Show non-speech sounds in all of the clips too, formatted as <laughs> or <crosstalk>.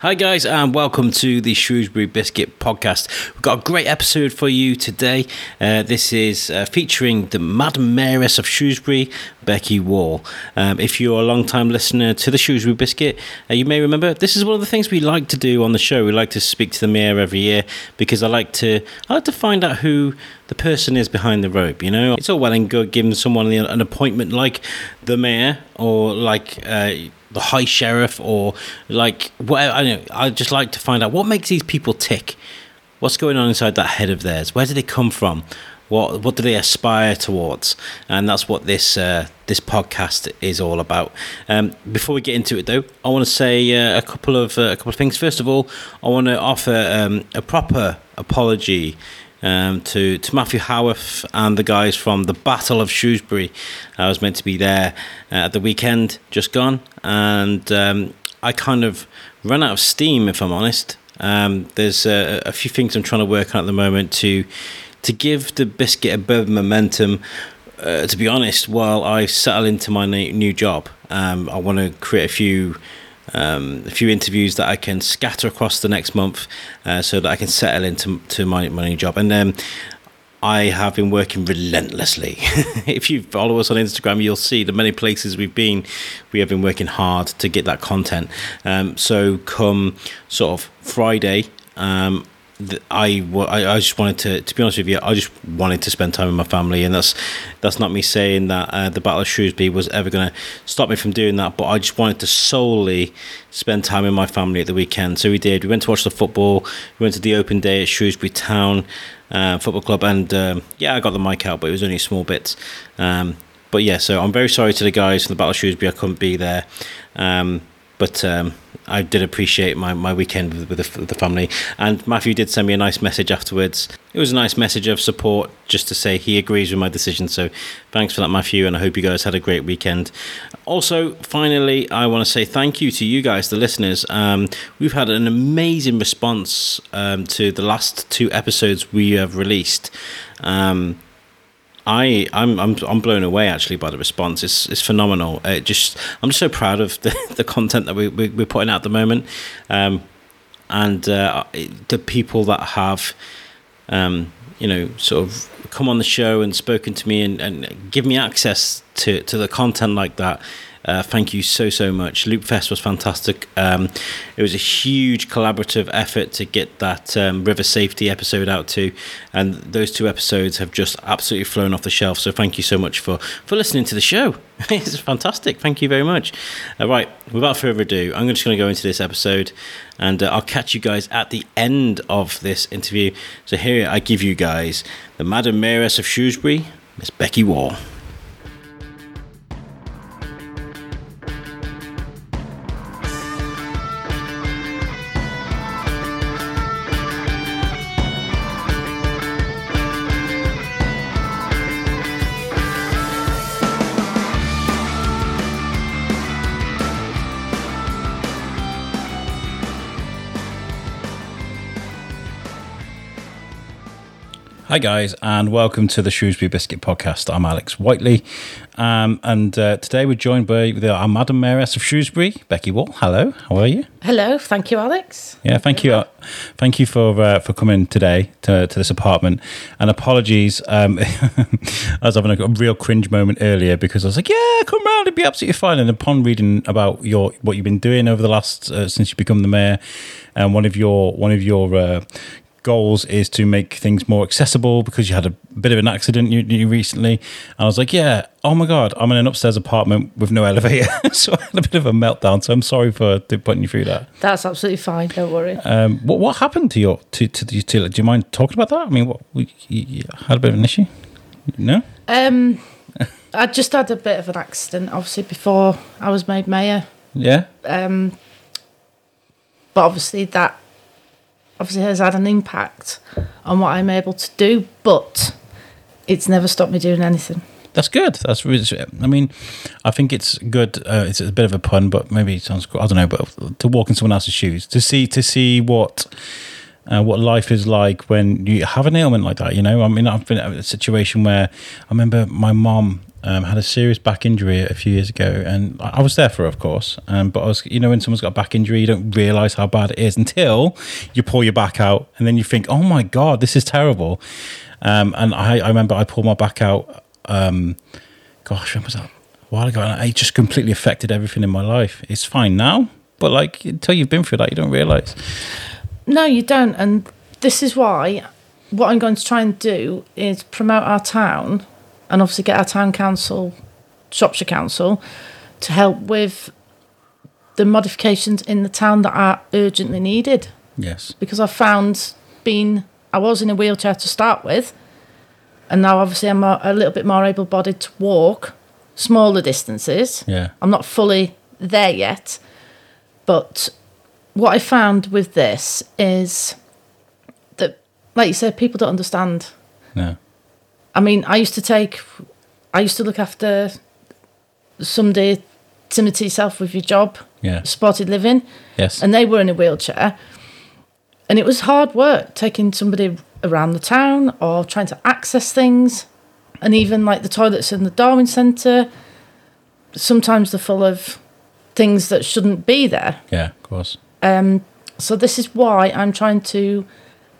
Hi, guys, and welcome to the Shrewsbury Biscuit podcast. We've got a great episode for you today. Uh, this is uh, featuring the Madam Mayoress of Shrewsbury, Becky Wall. Um, if you're a long time listener to the Shrewsbury Biscuit, uh, you may remember this is one of the things we like to do on the show. We like to speak to the mayor every year because I like to I like to find out who the person is behind the rope. You know, it's all well and good giving someone an appointment like the mayor or like uh, the high sheriff or like whatever. I know. I just like to find out what makes these people tick. What's going on inside that head of theirs? Where do they come from? What what do they aspire towards? And that's what this uh, this podcast is all about. Um, before we get into it, though, I want to say uh, a couple of uh, a couple of things. First of all, I want to offer um, a proper apology um, to to Matthew Howarth and the guys from the Battle of Shrewsbury. I was meant to be there uh, at the weekend, just gone, and um, I kind of ran out of steam, if I'm honest. Um, there's a, a, few things I'm trying to work on at the moment to to give the biscuit a bit of momentum. Uh, to be honest, while I settle into my new job, um, I want to create a few um, a few interviews that I can scatter across the next month, uh, so that I can settle into to my, my new job. And then I have been working relentlessly. <laughs> if you follow us on Instagram, you'll see the many places we've been. We have been working hard to get that content. Um, so come sort of Friday. Um, I, I, I just wanted to to be honest with you I just wanted to spend time with my family and that's that's not me saying that uh, the Battle of Shrewsbury was ever going to stop me from doing that but I just wanted to solely spend time with my family at the weekend. So we did. We went to watch the football. We went to the open day at Shrewsbury Town uh, Football Club and um, yeah I got the mic out but it was only small bits um, but yeah so I'm very sorry to the guys from the Battle of Shrewsbury I couldn't be there. Um, but um, I did appreciate my, my weekend with, with the, the, family. And Matthew did send me a nice message afterwards. It was a nice message of support just to say he agrees with my decision. So thanks for that, Matthew. And I hope you guys had a great weekend. Also, finally, I want to say thank you to you guys, the listeners. Um, we've had an amazing response um, to the last two episodes we have released. Um, I I'm I'm I'm blown away actually by the response. It's it's phenomenal. It just I'm just so proud of <laughs> the, the content that we, we are putting out at the moment, um, and uh, the people that have, um, you know, sort of come on the show and spoken to me and, and give me access to to the content like that uh, thank you so so much. Loopfest was fantastic. Um, it was a huge collaborative effort to get that um, river safety episode out to, and those two episodes have just absolutely flown off the shelf. So thank you so much for for listening to the show. <laughs> it's fantastic. Thank you very much. All right, without further ado, I'm just going to go into this episode, and uh, I'll catch you guys at the end of this interview. So here I give you guys the Madam Mayoress of Shrewsbury, Miss Becky Wall. Hi, guys, and welcome to the Shrewsbury Biscuit Podcast. I'm Alex Whiteley, um, and uh, today we're joined by the, our Madam Mayoress of Shrewsbury, Becky Wall. Hello, how are you? Hello, thank you, Alex. Yeah, thank you, uh, thank you for uh, for coming today to, to this apartment. And apologies, um, <laughs> I was having a, a, real cringe moment earlier because I was like, "Yeah, come round, it'd be absolutely fine." And upon reading about your what you've been doing over the last uh, since you become the mayor, and one of your one of your uh, goals is to make things more accessible because you had a bit of an accident you, you recently. And I was like, yeah, oh my God, I'm in an upstairs apartment with no elevator. <laughs> so I had a bit of a meltdown. So I'm sorry for putting you through that. That's absolutely fine. Don't worry. Um, what, what happened to your, to, to, to, to, do you mind talking about that? I mean, what, you, you had a bit of an issue? No? Um, I just had a bit of an accident, obviously, before I was made mayor. Yeah. Um, but obviously that obviously has had an impact on what I'm able to do, but it's never stopped me doing anything. That's good. That's really. I mean, I think it's good. Uh, it's a bit of a pun, but maybe it sounds. I don't know, but to walk in someone else's shoes, to see to see what uh, what life is like when you have an ailment like that. You know, I mean, I've been in a situation where I remember my mom um, had a serious back injury a few years ago, and I was there for of course. Um, but I was, you know, when someone's got a back injury, you don't realize how bad it is until you pull your back out, and then you think, "Oh my god, this is terrible." Um, and I, I remember I pulled my back out. Um, gosh, when was that? A while ago, and it just completely affected everything in my life. It's fine now, but like until you've been through that, you don't realize. No, you don't. And this is why what I'm going to try and do is promote our town and obviously get our town council, Shropshire Council, to help with the modifications in the town that are urgently needed. Yes. Because I found being, I was in a wheelchair to start with, and now obviously I'm a, a little bit more able bodied to walk smaller distances. Yeah. I'm not fully there yet, but what I found with this is that, like you said, people don't understand. No. I mean, I used to take, I used to look after somebody to yourself with your job, Yeah. supported living, Yes. and they were in a wheelchair. And it was hard work taking somebody around the town or trying to access things. And even like the toilets in the Darwin Centre, sometimes they're full of things that shouldn't be there. yeah. Of course. Um, so this is why I'm trying to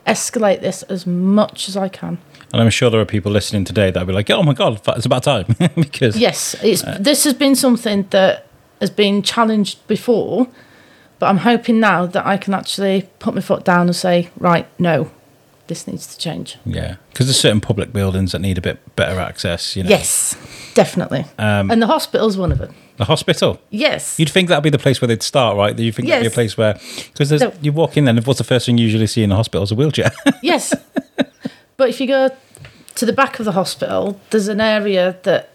escalate this as much as I can. And I'm sure there are people listening today that'll be like, "Oh my god, it's about time," <laughs> because Yes, it's this has been something that has been challenged before, but I'm hoping now that I can actually put my foot down and say, right, no, this needs to change. yeah, because there's certain public buildings that need a bit better access. You know, Yes, definitely. Um, and the hospital's one of them. the hospital. Yes. You'd think that'd be the place where they'd start, right? You think that'd be a place where because No. you walk in there, and what's the first thing you usually see in the hospital is a wheelchair. <laughs> yes. But if you go to the back of the hospital, there's an area that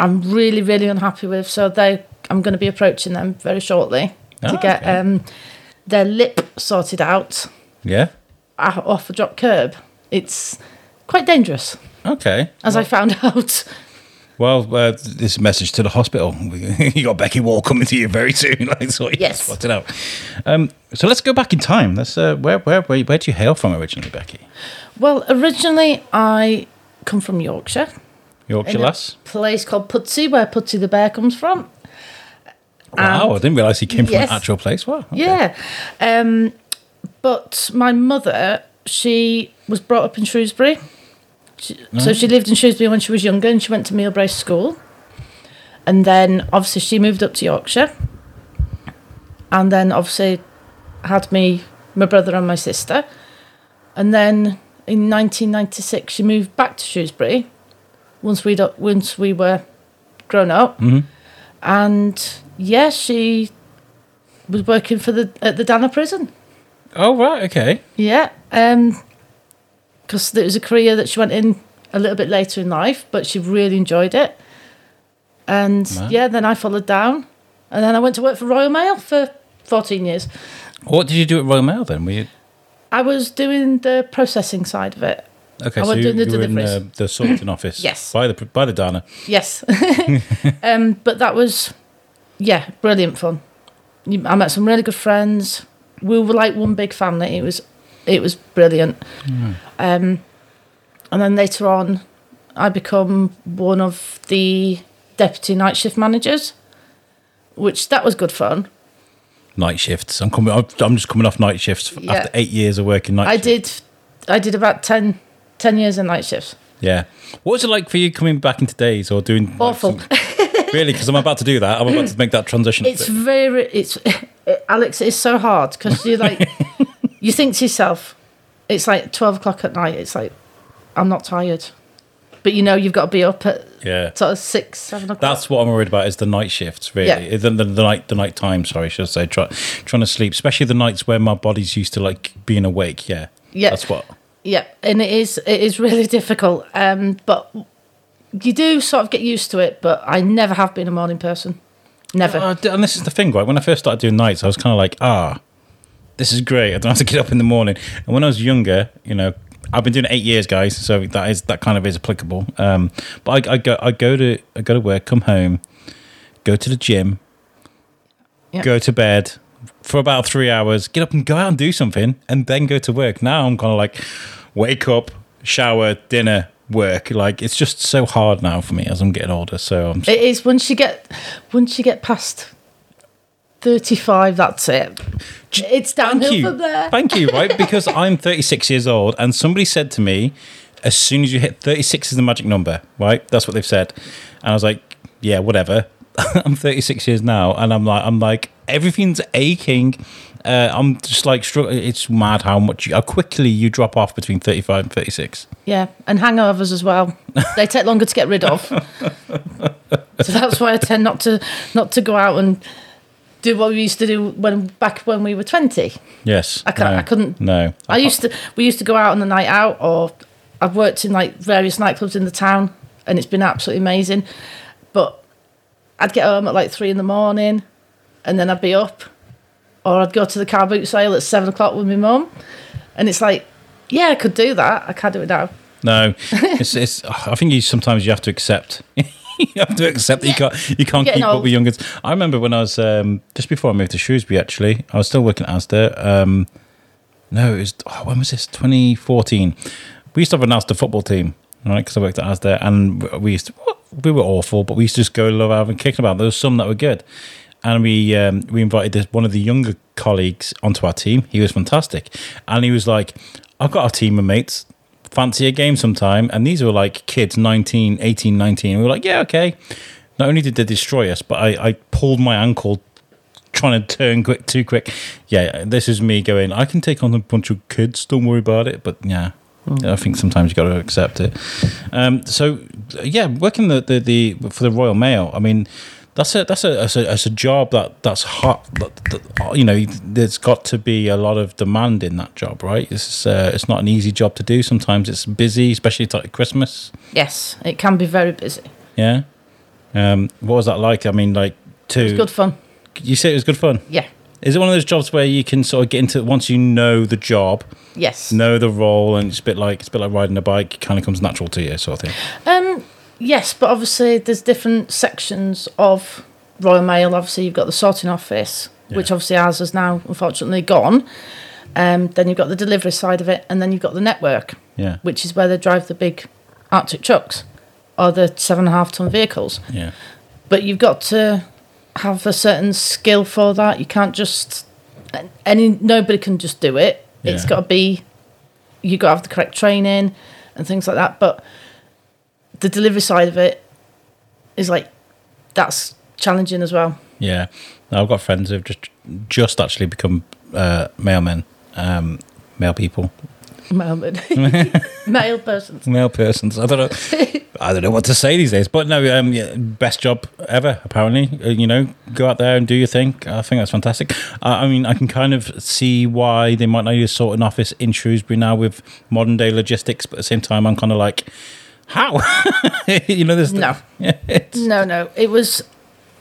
I'm really, really unhappy with. So they, I'm going to be approaching them very shortly to Ah, get okay. um, their lip sorted out yeah. off a drop curb. It's quite dangerous, Okay. as I found <laughs> out. Well, uh, this message to the hospital. <laughs> you got Becky Wall coming to you very soon. <laughs> like, so Yes. it out. Um, so let's go back in time. Let's. Uh, where, where, where, where do you hail from originally, Becky? Well, originally I come from Yorkshire. Yorkshire lass. place called Pudsey, where Pudsey the bear comes from. Wow, I didn't realise he came from Yes. an actual place. Wow. okay. Yeah. Um, but my mother, she was brought up in Shrewsbury. She, So she lived in Shrewsbury when she was younger and she went to Meole Brace School. And then obviously she moved up to Yorkshire. And then obviously had me, my brother and my sister. And then in 1996 she moved back to Shrewsbury once we once we were grown up. And yeah, she was working for the at the Dana prison. Oh right. Okay. Yeah, um, because it was a career that she went in a little bit later in life, but she really enjoyed it. And Wow. yeah, then I followed down, and then I went to work for Royal Mail for fourteen years. What did you do at Royal Mail then? Were you I was doing the processing side of it. okay? I so you, doing the you were in uh, the sorting <coughs> office. Yes. By the by the Dana. Yes, <laughs> um, but that was yeah, brilliant fun. I met some really good friends. We were like one big family. It was it was brilliant. Um, and then later on, I become one of the deputy night shift managers, which that was good fun. Night shifts. I'm coming. I'm I'm just coming off night shifts Yeah. after eight years of working night. I shifts. did I did about 10, 10 years in night shifts. Yeah. What was it like for you coming back into days or doing? like, Awful. some- really? Because I'm about to do that. I'm about to make that transition. It's very it's <laughs> Alex. It's so hard because you're like <laughs> you think to yourself, it's like twelve o'clock at night. It's like I'm not tired, but you know you've got to be up at yeah. sort of six, seven o'clock. That's what I'm worried about is the night shifts, really. Yeah. The, the, the night the night time, sorry, should I say. Try, trying to sleep, especially the nights where my body's used to like being awake. Yeah. Yeah. That's what. yeah, and it is it is <laughs> really difficult. Um, but you do sort of get used to it. But I never have been a morning person. Never. Uh, and this is the thing, right? When I first started doing nights, I was kind of like, ah, this is great. I don't have to get up in the morning. And when I was younger, you know, I've been doing it eight years, guys. So that is that kind of is applicable. Um, but I, I go, I go to, I go to work, come home, go to the gym, Yeah. go to bed for about three hours, get up and go out and do something, and then go to work. Now I'm kind of like, wake up, shower, dinner, work. Like it's just so hard now for me as I'm getting older. So I'm It is once you get once you get past thirty five, that's it. It's downhill Thank you. from there. Thank you, right? <laughs> Because I'm 36 years old, and somebody said to me, as soon as you hit 36 is the magic number, right? That's what they've said. And I was like, yeah, whatever. <laughs> I'm 36 years now, and I'm like, I'm like, everything's aching. Uh, I'm just like, it's mad how much, you, how quickly you drop off between 35 and 36. Yeah, and hangovers as well. They take longer to get rid of. <laughs> so that's why I tend not to not to go out and do what we used to do when back when we were twenty. Yes. I can't- no, I couldn't- No. I used to we used to go out on the night out or I've worked in like various nightclubs in the town and it's been absolutely amazing. But I'd get home at like three in the morning and then I'd be up. Or I'd go to the car boot sale at seven o'clock with my mum. And it's like, yeah, I could do that. I can't do it now. No, <laughs> it's, it's. I think you sometimes you have to accept. <laughs> <laughs> you have to accept that you can't you can't keep up with with youngers. I remember when I was um, just before I moved to Shrewsbury. Actually, I was still working at Asda. Um, no, it was oh, when was this? 2014. We used to have an Asda football team, right? Because I worked at Asda, and we used to. We were awful, but we used to just go love having kicking about. There was some that were good, and we um, we invited this, one of the younger colleagues onto our team. He was fantastic, and he was like, "I've got a team of mates. Fancy a game sometime?" And these were like kids, 19, 18, 19. We were like, "Yeah, okay." Not only did they destroy us, but I, I pulled my ankle trying to turn quick too quick. Yeah, this is me going. I can take on a bunch of kids. Don't worry about it. But yeah, I think sometimes you got to accept it. Um, so yeah, working the, the the for the Royal Mail. I mean, that's a that's a that's a, that's a job that that's hot. That, that, you know, there's got to be a lot of demand in that job, right? It's uh, it's not an easy job to do. Sometimes it's busy, especially at like Christmas. Yes, it can be very busy. Yeah. Um, what was that like? I mean, like to It's good fun. you say it was good fun. Yeah. Is it one of those jobs where you can sort of get into it once you know the job, Yes. know the role, and it's a bit like it's a bit like riding a bike, it kind of comes natural to you, sort of thing. Um, yes, but obviously there's different sections of Royal Mail. Obviously, you've got the sorting office, which obviously ours is now unfortunately gone. Um, then you've got the delivery side of it, and then you've got the network, Yeah, which is where they drive the big Arctic trucks or the seven and a half ton vehicles. yeah, But you've got to have a certain skill for that. You can't just any nobody can just do it. It's got to be you've got to have the correct training and things like that. But the delivery side of it is like that's challenging as well. yeah. I've got friends who've just just actually become uh, mailmen, um, mail people, Mailman. <laughs> Male persons. mail persons. I don't know. I don't know what to say these days, but no, um, yeah, best job ever. Apparently, uh, you know, go out there and do your thing. I think that's fantastic. Uh, I mean, I can kind of see why they might not need a sorting office in Shrewsbury now with modern day logistics, but at the same time, I'm kind of like, how? <laughs> you know, this. No. No, no. It was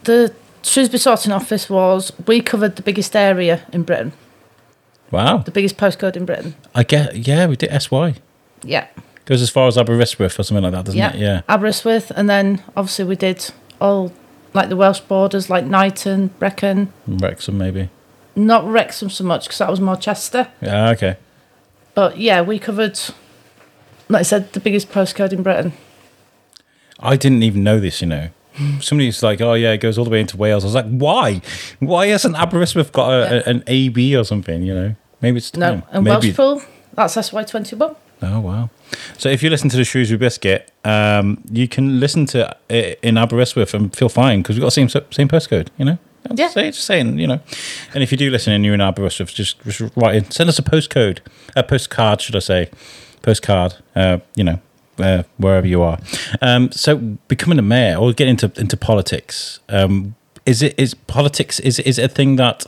the Shrewsbury sorting office was we covered the biggest area in Britain, wow. the biggest postcode in Britain. I get, yeah, we did SY. Yeah. Goes as far as Aberystwyth or something like that, doesn't yeah. it? Yeah. Aberystwyth, and then obviously we did all like the Welsh borders, like Knighton, Brecon. Wrexham, maybe. Not Wrexham so much because that was more Chester. Yeah, okay. But yeah, we covered, like I said, the biggest postcode in Britain. I didn't even know this, you know. <laughs> Somebody's like, oh, yeah, it goes all the way into Wales. I was like, why? Why hasn't Aberystwyth got a, a, an AB or something, you know? Maybe it's No, and Maybe. Welshpool, that's SY21. Oh, wow. So if you listen to the Shrewsbury Biscuit, um, you can listen to it in Aberystwyth and feel fine because we've got the same, same postcode, you know? I'm Yeah. Say, just saying, you know. And if you do listen and you're in Aberystwyth, just, just write in. Send us a postcode, a postcard, should I say. Postcard, uh, you know, uh, wherever you are. Um, so becoming a mayor or getting into, into politics, um, is it is politics is is it a thing that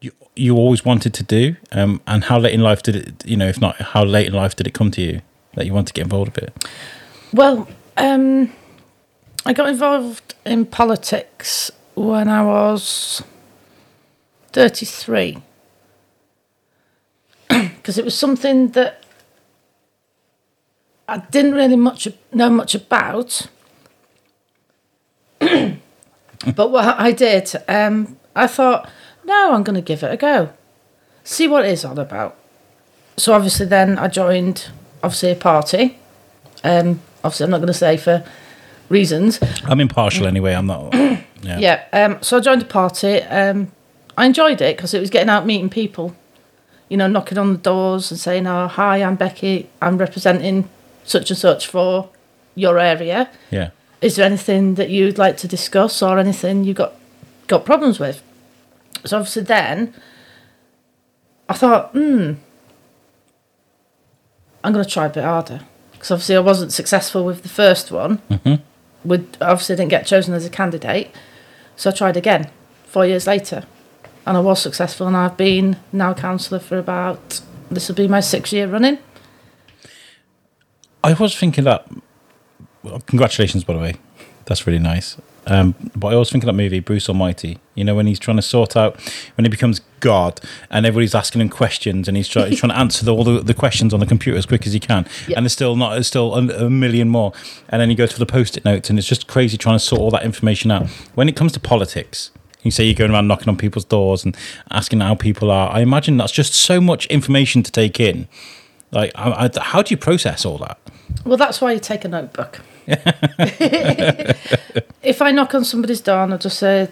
you you always wanted to do? Um, and how late in life did it you know if not how late in life did it come to you that you want to get involved with it? Well, um, I got involved in politics when I was 33 <clears throat> because it was something that I didn't really much know much about. <clears throat> but what I did, um, I thought, no, I'm going to give it a go, see what it is all about. So obviously, then I joined obviously a party Um, obviously, I'm not going to say for reasons. I'm impartial anyway. I'm not. <clears throat> Yeah. Yeah. Um, so I joined a party. Um, I enjoyed it because it was getting out meeting people. You know, knocking on the doors and saying, "Oh, hi, I'm Becky. I'm representing such and such for your area. Yeah. Is there anything that you'd like to discuss or anything you got got problems with?" So obviously, then I thought, hmm, I'm going to try a bit harder because obviously I wasn't successful with the first one. Mhm. Would obviously didn't get chosen as a candidate, so I tried again four years later, and I was successful. And I've been now councillor for about this will be my sixth year running. I was thinking that. Well, congratulations, by the way. That's really nice. Um, but I was thinking that movie, Bruce Almighty. You know, when he's trying to sort out, when he becomes God, and everybody's asking him questions, and he's, try, he's trying to answer the, all the, the questions on the computer as quick as he can, Yeah. and there's still not, there's still a, a million more. And then he goes for the post-it notes, and it's just crazy trying to sort all that information out. When it comes to politics, you say you're going around knocking on people's doors and asking how people are. I imagine that's just so much information to take in. Like, I, I, how do you process all that? Well, that's why you take a notebook. <laughs> if I knock on somebody's door and I just say,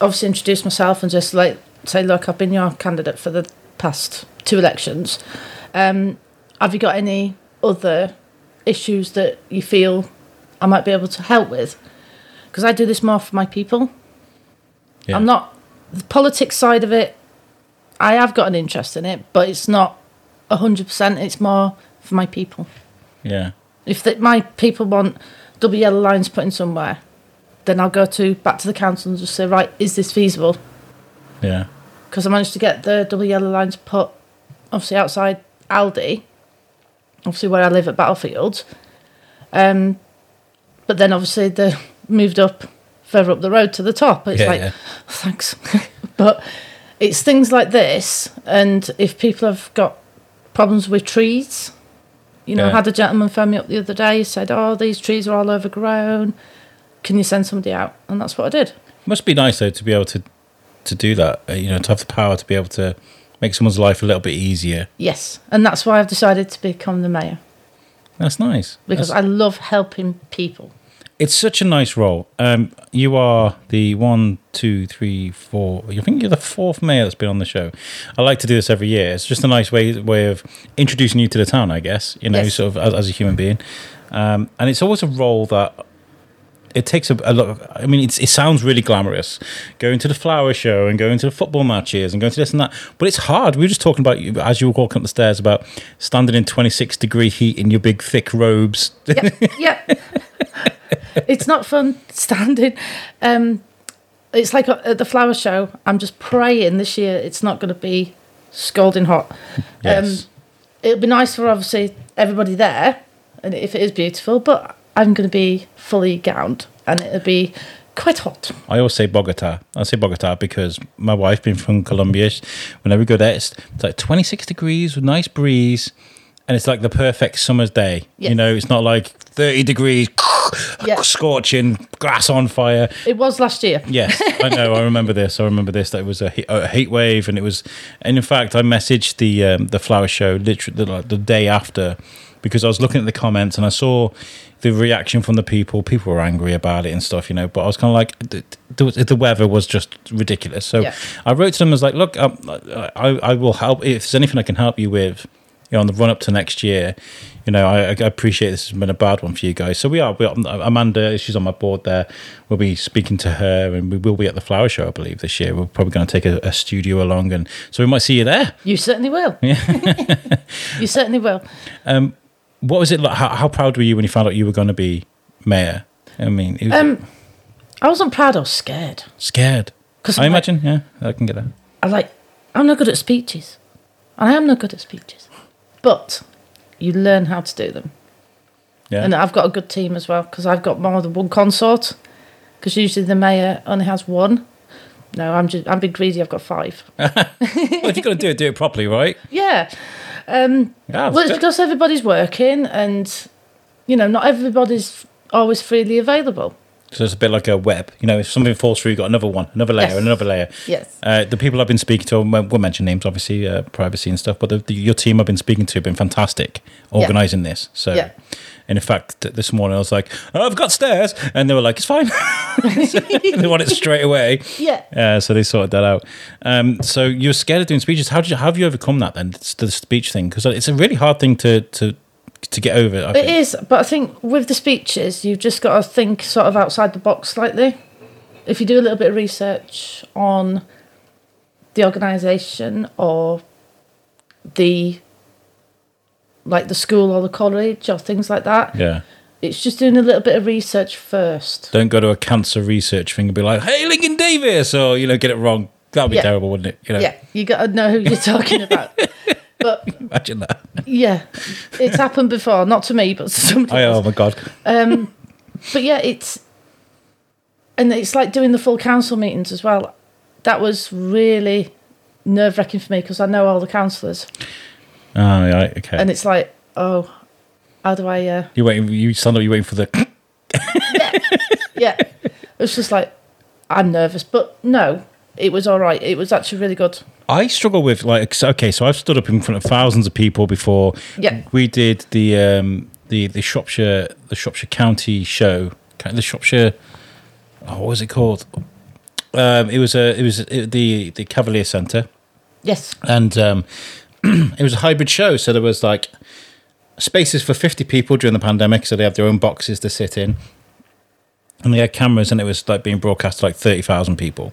obviously introduce myself and just like say, look, I've been your candidate for the past two elections. Um, have you got any other issues that you feel I might be able to help with? Because I do this more for my people. Yeah. I'm not the politics side of it. I have got an interest in it, but it's not hundred percent. It's more for my people. Yeah. If the, my people want double yellow lines put in somewhere, then I'll go to back to the council and just say, right, is this feasible? Yeah. Because I managed to get the double yellow lines put, obviously outside Aldi, obviously where I live at Battlefield. Um, but then obviously they moved up further up the road to the top. It's Yeah, like, yeah. <laughs> thanks, <laughs> but it's things like this, and if people have got problems with trees. You know, I had a gentleman phone me up the other day. He said, "Oh, these trees are all overgrown. Can you send somebody out?" And that's what I did. Must be nice though to be able to to do that. uh, You know, to have the power to be able to make someone's life a little bit easier. Yes, and that's why I've decided to become the mayor That's nice because That's- I love helping people. It's such a nice role. Um, you are the one, two, three, four. I think you're the fourth mayor that's been on the show. I like to do this every year. It's just a nice way way of introducing you to the town, I guess. You know, Yes. sort of as, as a human being. Um, and it's always a role that it takes a, a lot of, I mean, it's, it sounds really glamorous going to the flower show and going to the football matches and going to this and that, but it's hard. We were just talking about, you as you were walking up the stairs, about standing in 26 degree heat in your big thick robes. Yep, yep. <laughs> it's not fun <laughs> standing. Um, it's like at the flower show. I'm just praying this year it's not going to be scalding hot. <laughs> yes. It'll be nice for obviously everybody there, and if it is beautiful, but I'm going to be fully gowned, and it'll be quite hot. I always say Bogota. I say Bogota because my wife being from Colombia, whenever we go there, it's, it's like 26 degrees with nice breeze. And it's like the perfect summer's day. You know, it's not like 30 degrees, Yeah. <laughs> scorching, grass on fire. It was last year. Yes, I know. I remember this. I remember this. That it was a, he- a heat wave, and it was. And in fact, I messaged the um, the flower show literally the, like, the day after because I was looking at the comments and I saw the reaction from the people. People were angry about it and stuff, you know. But I was kind of like, the, the, the weather was just ridiculous. So Yeah. I wrote to them as like, look, um, I I will help if there's anything I can help you with. You know, on the run up to next year, you know, I, I appreciate this has been a bad one for you guys. So we are. We are Amanda, she's on my board there. We'll be speaking to her, and we will be at the flower show, I believe, this year. We're probably going to take a, a studio along, and so we might see you there. You certainly will. <laughs> Yeah, <laughs> you certainly will. Um, What was it like? How, how proud were you when you found out you were going to be mayor? I mean, it was Um, I wasn't proud. I was scared. scared. 'Cause I I'm like- imagine, yeah, I can get that. I like. I'm not good at speeches. I am not good at speeches, but you learn how to do them. Yeah, And I've got a good team as well because I've got more than one consort. Because usually the mayor only has one. No, I'm just I'm being greedy. I've got five. <laughs> well, if you're to do it, do it properly, right? Yeah. Um, Yeah, well, it's good. because everybody's working, and you know, not everybody's always freely available. So it's a bit like a web. You know, if something falls through, you've got another one, another layer, Yes. another layer. Yes. Uh, the people I've been speaking to, we'll mention names, obviously, uh, privacy and stuff, but the, the, your team I've been speaking to have been fantastic organising this. So, Yeah. and in fact, this morning I was like, oh, I've got stairs. And they were like, it's fine. <laughs> <laughs> they want it straight away. Yeah. Uh, so they sorted that out. Um, so you're scared of doing speeches. How did you, how have you overcome that then? The speech thing because it's a really hard thing to to to get over. I It think. is, but I think with the speeches, you've just got to think sort of outside the box slightly. If you do a little bit of research on the organisation or the like the school or the college or things like that, Yeah. it's just doing a little bit of research first. Don't go to a cancer research thing and be like, "Hey, Lincoln Davis," or you know, get it wrong. That'd be Yeah. terrible, wouldn't it? You know, Yeah, you got to know who you're talking <laughs> about. But <laughs> imagine that. yeah, it's happened before, not to me, but to somebody I, else. oh my god. but yeah, it's and it's like doing the full council meetings as well. That was really nerve wracking for me because I know all the councillors, Oh, right, okay. and it's like, oh, how do I? Uh, you waiting? You stand up. You waiting for the. yeah, it's just like I'm nervous, but no, it was all right. It was actually really good. I struggle with like okay, so I've stood up in front of thousands of people before. Yeah. we did the um the the Shropshire the Shropshire County show, the Shropshire. Oh, what was it called? Um, it was a it was uh the the Cavalier Centre. Yes, and um, <clears throat> it was a hybrid show. So there was like spaces for fifty people during the pandemic, so they have their own boxes to sit in, and they had cameras, and it was like being broadcast to like thirty thousand people,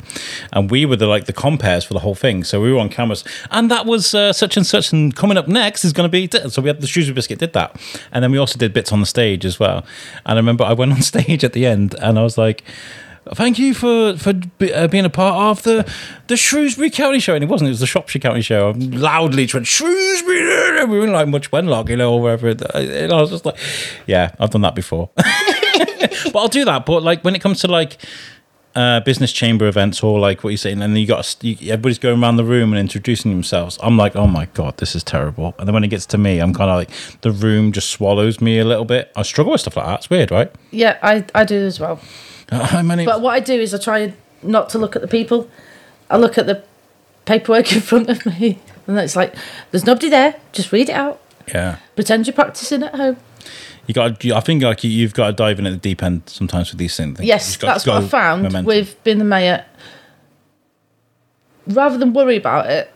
and we were the like the compares for the whole thing. So we were on cameras, and that was uh, such and such, and coming up next is going to be. So we had the Shrewsbury Biscuit did that, and then we also did bits on the stage as well. And I remember I went on <laughs> stage at the end, and I was like. Thank you for for uh, being a part of the the Shrewsbury County Show, and it wasn't; it was the Shropshire County Show. I loudly went Shrewsbury. <laughs> We were in like Much Wenlock, you know, or wherever. And I was just like, "Yeah, I've done that before." <laughs> <laughs> but I'll do that. But like when it comes to like uh, business chamber events or like what you're saying, and then you got you, everybody's going around the room and introducing themselves. I'm like, oh my god, this is terrible. And then when it gets to me, I'm kind of like the room just swallows me a little bit. I struggle with stuff like that. It's weird, right? yeah, I I do as well. Hi, my name. But what I do is I try not to look at the people. I look at the paperwork in front of me, and it's like there's nobody there. Just read it out. yeah. Pretend you're practicing at home. You got. I think like you, you've got to dive in at the deep end sometimes with these things. Yes, that's what I found momentum. with being the mayor. Rather than worry about it,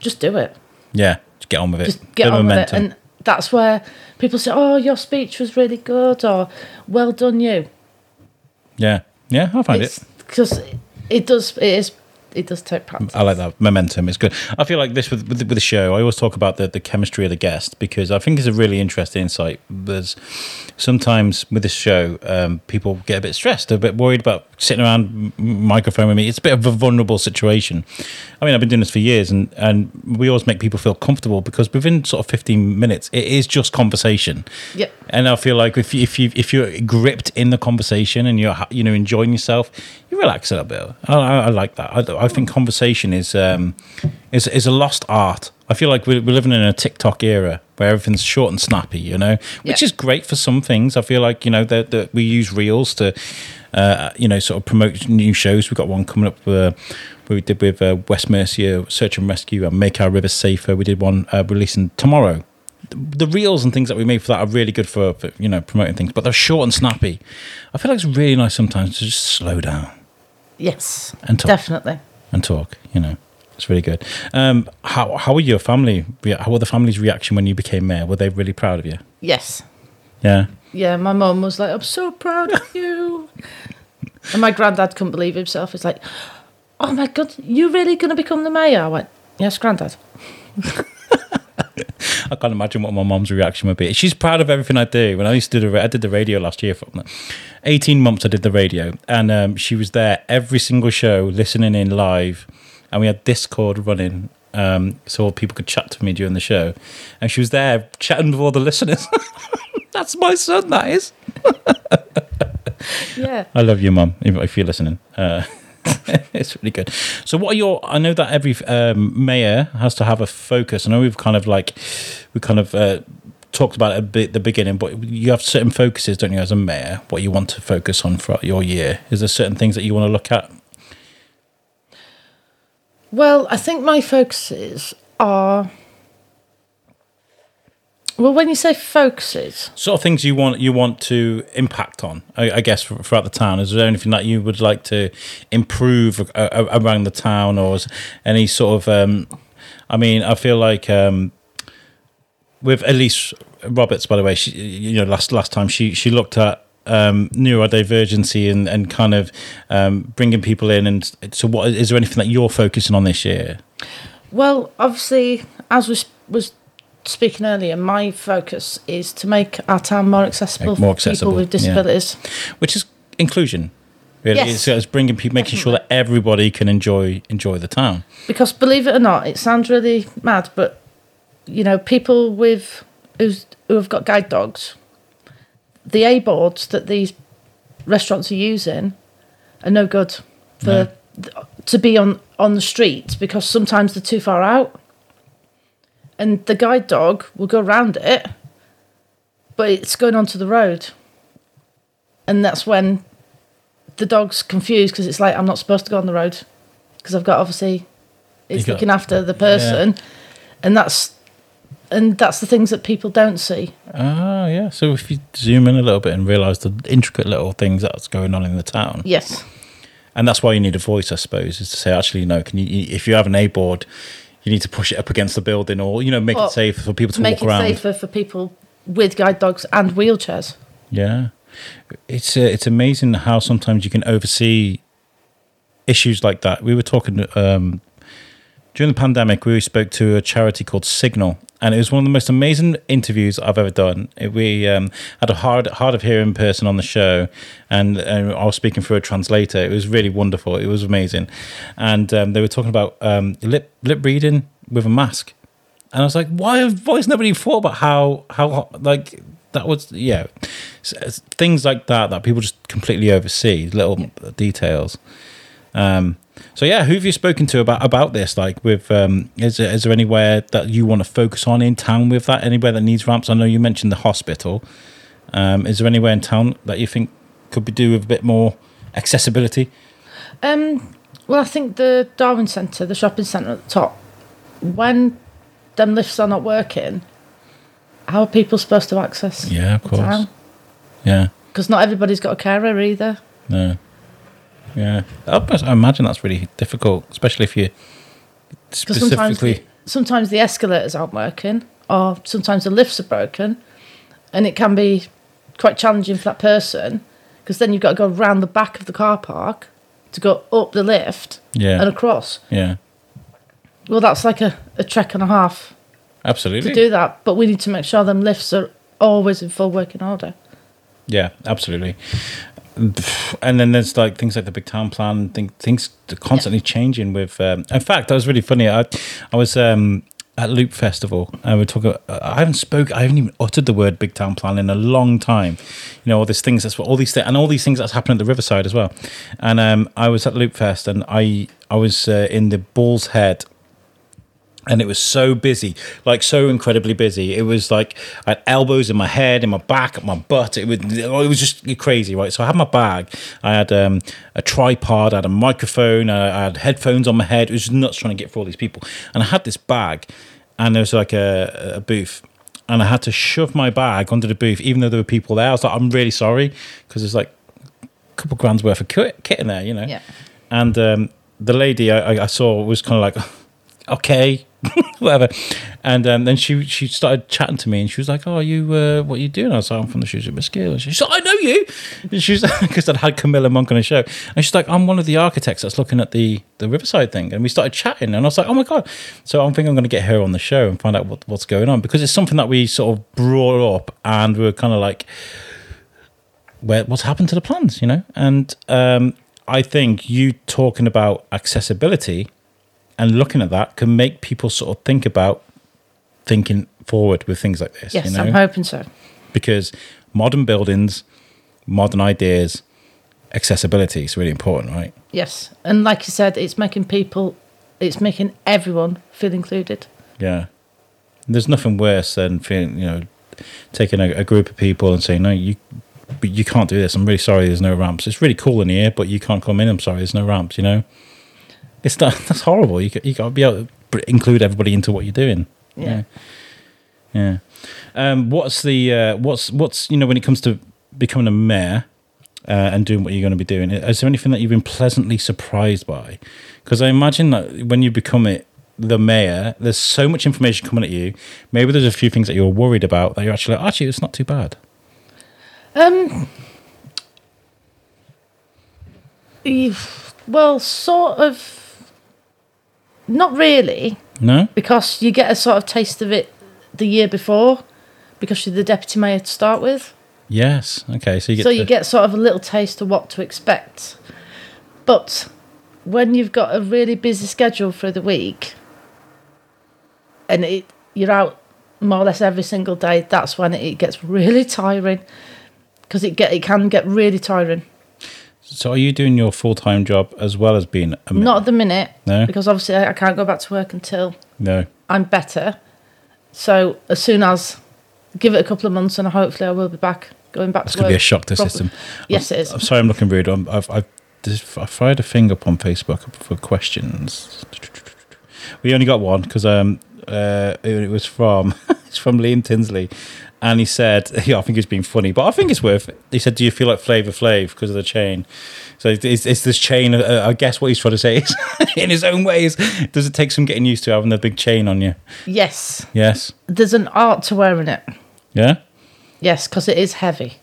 just do it. Yeah, just get on with it. Just get on with it. And that's where people say, "Oh, your speech was really good," or "Well done, you." yeah, yeah, I find it. because it does. It is. It does take practice. I like that momentum. It's good. I feel like this with with the, with the show. I always talk about the, the chemistry of the guest because I think it's a really interesting insight. There's sometimes with this show, um, people get a bit stressed, a bit worried about sitting around microphone with me. It's a bit of a vulnerable situation. I mean, I've been doing this for years, and and we always make people feel comfortable because within sort of 15 minutes, it is just conversation. Yep. And I feel like if you, if you if you're gripped in the conversation and you're you know enjoying yourself, you relax a little bit. I, I, I like that. I, I think conversation is um is is a lost art. I feel like we're, we're living in a TikTok era where everything's short and snappy, you know, which Yeah. is great for some things. I feel like you know that that we use reels to. Uh, you know, sort of promote new shows. We've got one coming up. Uh, we did with uh, West Mercia Search and Rescue and Make Our Rivers Safer. We did one uh, releasing tomorrow the reels and things that we make for that are really good for, for you know promoting things, but they're short and snappy. I feel like it's really nice sometimes to just slow down Yes, and talk definitely. And talk. You know, it's really good. Um, how how were your family? How were the family's reaction when you became mayor? Were they really proud of you? Yes. Yeah, Yeah, my mum was like, "I'm so proud of you," and my granddad couldn't believe himself. He's like, "Oh my god, you're really going to become the mayor?" I went, "Yes, granddad." <laughs> I can't imagine what my mom's reaction would be. She's proud of everything I do. When I used to do, the, I did the radio last year for eighteen months. I did the radio, and um, she was there every single show, listening in live, and we had Discord running. Um, so people could chat to me during the show, and she was there chatting with all the listeners. <laughs> That's my son. That is. <laughs> Yeah. I love you, mum. If, if you're listening, uh, <laughs> it's really good. So, what are your? I know that every um, mayor has to have a focus. I know we've kind of like we kind of uh, talked about it a bit at the beginning, but you have certain focuses, don't you, as a mayor, what you want to focus on throughout your year? Is there certain things that you want to look at? Well, I think my focuses are. Well, when you say focuses, Sort of things you want you want to impact on, I, I guess, throughout the town. Is there anything that you would like to improve uh, around the town, or is any sort of? Um, I mean, I feel like um, with Elise Roberts, by the way, she, you know, last last time she she looked at um, neurodivergency and and kind of um, bringing people in. And so, what is there anything that you're focusing on this year? well, obviously, as was was speaking earlier, my focus is to make our town more accessible more for accessible, people with yeah. disabilities. Which is inclusion. Really, Yes. it's, it's bringing people, making sure that everybody can enjoy enjoy the town. Because believe it or not, it sounds really mad, but you know, people with who's who have got guide dogs, the A boards that these restaurants are using are no good for to be on on the street because sometimes they're too far out, and the guide dog will go around it, but it's going onto the road, and that's when the dog's confused because it's like I'm not supposed to go on the road because I've got obviously it's got- looking after the person, and that's and that's the things that people don't see. Ah, yeah. So if you zoom in a little bit and realize the intricate little things that's going on in the town, Yes, and that's why you need a voice, I suppose, is to say, actually, no, can you? If you have an A board, you need to push it up against the building, or you know, make Or it safe for people to make walk it around. safer for people with guide dogs and wheelchairs. Yeah, it's uh, it's amazing how sometimes you can oversee issues like that. We were talking um, during the pandemic. We spoke to a charity called Signal, and it was one of the most amazing interviews I've ever done. It- we um, had a hard hard of hearing person on the show, and, and I was speaking through a translator. It was really wonderful. It was amazing, and um, they were talking about um, lip lip reading with a mask. And I was like, why, why has nobody thought about how, how, like, that was, yeah. S- s- Things like that, that people just completely oversee, little details. Um, so yeah, who have you spoken to about, about this? Like with, um, is there, is there anywhere that you want to focus on in town with that? Anywhere that needs ramps? I know you mentioned the hospital. Um, is there anywhere in town that you think could be do with a bit more accessibility? Um, well, I think the Darwin Centre, the shopping centre at the top, when them lifts are not working, how are people supposed to access? Yeah, of course. town? Yeah. Because not everybody's got a carer either. No. Yeah. I imagine that's really difficult, especially if you sometimes, specifically. the, sometimes the escalators aren't working, or sometimes the lifts are broken, and it can be quite challenging for that person. Because then you've got to go round the back of the car park to go up the lift Yeah. and across. Yeah. Well, that's like a, a trek and a half Absolutely. to do that. But we need to make sure them lifts are always in full working order. Yeah, absolutely. And then there's like things like the big town plan. Think, things constantly changing. With um, in fact, that was really funny. I I was um, at Loop Festival and we're talking. I haven't spoke. I haven't even uttered the word big town plan in a long time. You know all these things. That's what all these things and all these things that's happening at the Riverside as well. And um, I was at Loop Fest and I I was uh, in the Bull's Head and it was so busy, like so incredibly busy. It was like I had elbows in my head, in my back, at my butt. It was it was just crazy, right? So I had my bag, I had um, a tripod, I had a microphone, I, I had headphones on my head. It was just nuts trying to get through all these people, and I had this bag, and there was like a, a booth. And I had to shove my bag onto the booth, even though there were people there. I was like, "I'm really sorry," because there's like a couple grand's worth of kit, in there, you know. Yeah. And um, the lady I- I saw was kind of like, <laughs> okay, <laughs> whatever. And um, then she she started chatting to me, and she was like, "Oh, you uh, what are you doing?" I was like, "I'm from the Shrewsbury Biscuit." And She's like, "I know you." She's because <laughs> I'd had Camilla Monk on a show, and she's like, "I'm one of the architects that's looking at the the Riverside thing." And we started chatting, and I was like, "Oh my god!" So I'm thinking I'm going to get her on the show and find out what, what's going on because it's something that we sort of brought up, and we were kind of like, where what's happened to the plans, you know? And um, I think you talking about accessibility and looking at that can make people sort of think about thinking forward with things like this, Yes, you know? I'm hoping so. because modern buildings, modern ideas, accessibility is really important, right? Yes. And like you said, it's making people, it's making everyone feel included. Yeah. There's nothing worse than feeling, you know, taking a, a group of people and saying, no, you but you can't do this. I'm really sorry. There's no ramps. It's really cool in here, but you can't come in. I'm sorry. There's no ramps. You know, it's not, <laughs> that's horrible. You got, you got to be able to include everybody into what you're doing. Yeah. Yeah. Um, what's the uh, what's what's you know when it comes to becoming a mayor uh, and doing what you're going to be doing? Is there anything that you've been pleasantly surprised by? Because I imagine that when you become it the mayor, there's so much information coming at you. Maybe there's a few things that you're worried about that you're actually like, actually it's not too bad. Um. Well, sort of. Not really, No. because you get a sort of taste of it the year before, because you're the deputy mayor to start with. Yes. Okay. So you get. so you get sort of a little taste of what to expect. But when you've got a really busy schedule for the week, and it you're out more or less every single day, that's when it gets really <laughs> tiring. Because it get it can get really tiring. So are you doing your full time job as well as being a? Not at the minute, No? because obviously I can't go back to work until No. I'm better. So as soon as give it a couple of months, and hopefully I will be back going back It's to going work. to be a shock to the properly. system. Yes, it is. I'm sorry, I'm looking rude. I'm, I've, I've, I fired a thing up on Facebook for questions. We only got one because um, uh, it, it was from <laughs> it's from Liam Tinsley, and he said, <laughs> yeah, I think it's been funny, but I think it's worth. It. He said, "Do you feel like Flavor Flav because of the chain?" So it's, it's this chain. Uh, I guess what he's trying to say is, <laughs> in his own ways, does it take some getting used to having the big chain on you? Yes, Yes. there's an art to wearing it. Yeah. Yes, because it is heavy.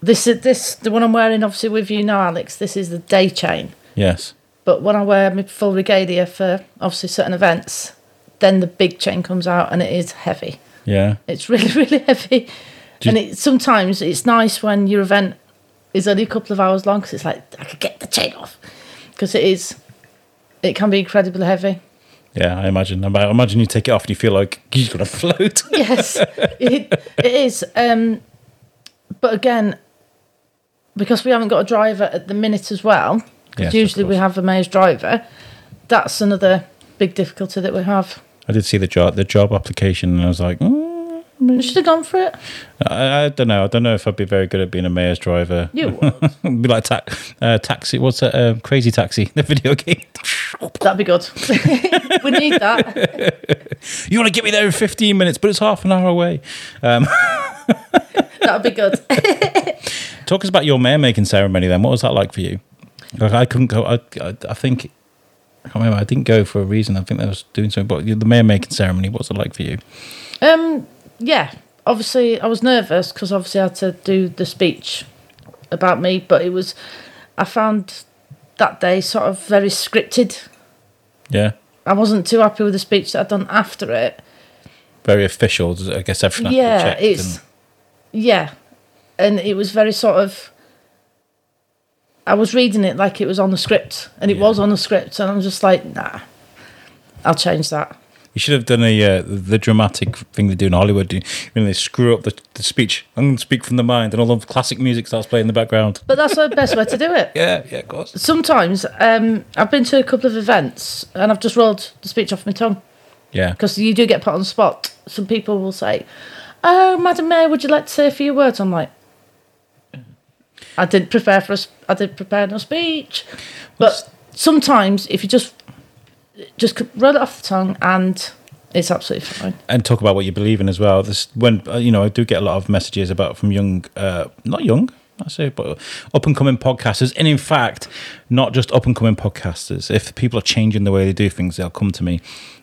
This is this the one I'm wearing obviously with you now, Alex. This is the day chain. Yes. But when I wear my full regalia for obviously certain events, then the big chain comes out and it is heavy. Yeah. It's really <laughs> really heavy, Do and it sometimes it's nice when your event is only a couple of hours long because it's like I could get the chain off because it is. It can be incredibly heavy. Yeah. I imagine. I imagine you take it off and you feel like <laughs> you're going to float. <laughs> yes, it, it is. Um, but again, because we haven't got a driver at the minute as well, Yes, usually we have a mayor's driver, that's another big difficulty that we have. I did see the job the job application and I was like, mm, We should have gone for it. I, I don't know. I don't know if I'd be very good at being a mayor's driver. You <laughs> would. be like ta- uh, taxi. What's that? Uh, Crazy Taxi, the video game. That'd be good. <laughs> we need that. you want to get me there in fifteen minutes, but it's half an hour away. <laughs> That'd be good. Talk us about your mayor making ceremony. Then, what was that like for you? Like, I couldn't go. I, I, I think. I can't remember. I didn't go for a reason. I think I was doing something. But the mayor making ceremony, what was it like for you? Um, yeah, obviously I was nervous because obviously I had to do the speech about me, but it was, I found that day sort of very scripted. Yeah, I wasn't too happy with the speech that I'd done after it. very official. I guess everything. had to be yeah, it's and- yeah, and it was very sort of. I was reading it like it was on the script, and it Yeah. was on the script, and I'm just like, nah, I'll change that. You should have done a uh, the dramatic thing they do in Hollywood. do- When they screw up the, the speech, I'm going to speak from the mind, and all the classic music starts playing in the background. But that's the best way to do it. <laughs> Yeah, yeah, of course. Sometimes um, I've been to a couple of events, and I've just rolled the speech off my tongue Yeah, because you do get put on the spot. Some people will say, "Oh, Madam Mayor, would you like to say a few words?" I'm like, I didn't prepare for a, I didn't prepare no speech. But sometimes, if you just just roll it off the tongue, and it's absolutely fine. and talk about what you believe in as well. This when uh, you know I do get a lot of messages about from young, uh, not young, I say, but up and coming podcasters, and in fact, not just up and coming podcasters. If people are changing the way they do things, they'll come to me.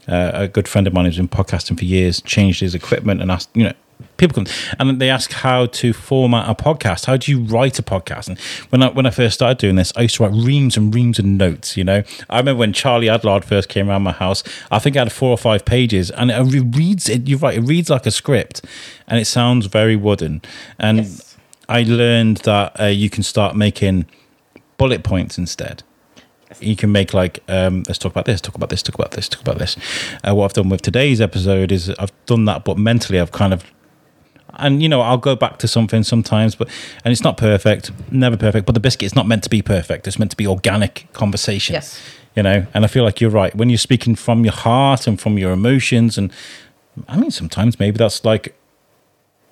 Uh, a good friend of mine who's been podcasting for years changed his equipment and asked, you know. People come and they ask how to format a podcast. How do you write a podcast? And when I when I first started doing this, I used to write reams and reams of notes. You know, I remember when Charlie Adlard first came around my house. I think I had four or five pages, and it reads it. You're right, it reads like a script, and it sounds very wooden. And Yes. I learned that uh, you can start making bullet points instead. You can make like, um, let's talk about this, talk about this, talk about this, talk about this. Uh, what I've done with today's episode is I've done that, but mentally I've kind of, and you know, I'll go back to something sometimes, but and it's not perfect, never perfect. But the biscuit is not meant to be perfect. It's meant to be organic conversation. Yes. You know, and I feel like you're right when you're speaking from your heart and from your emotions, and I mean sometimes maybe that's like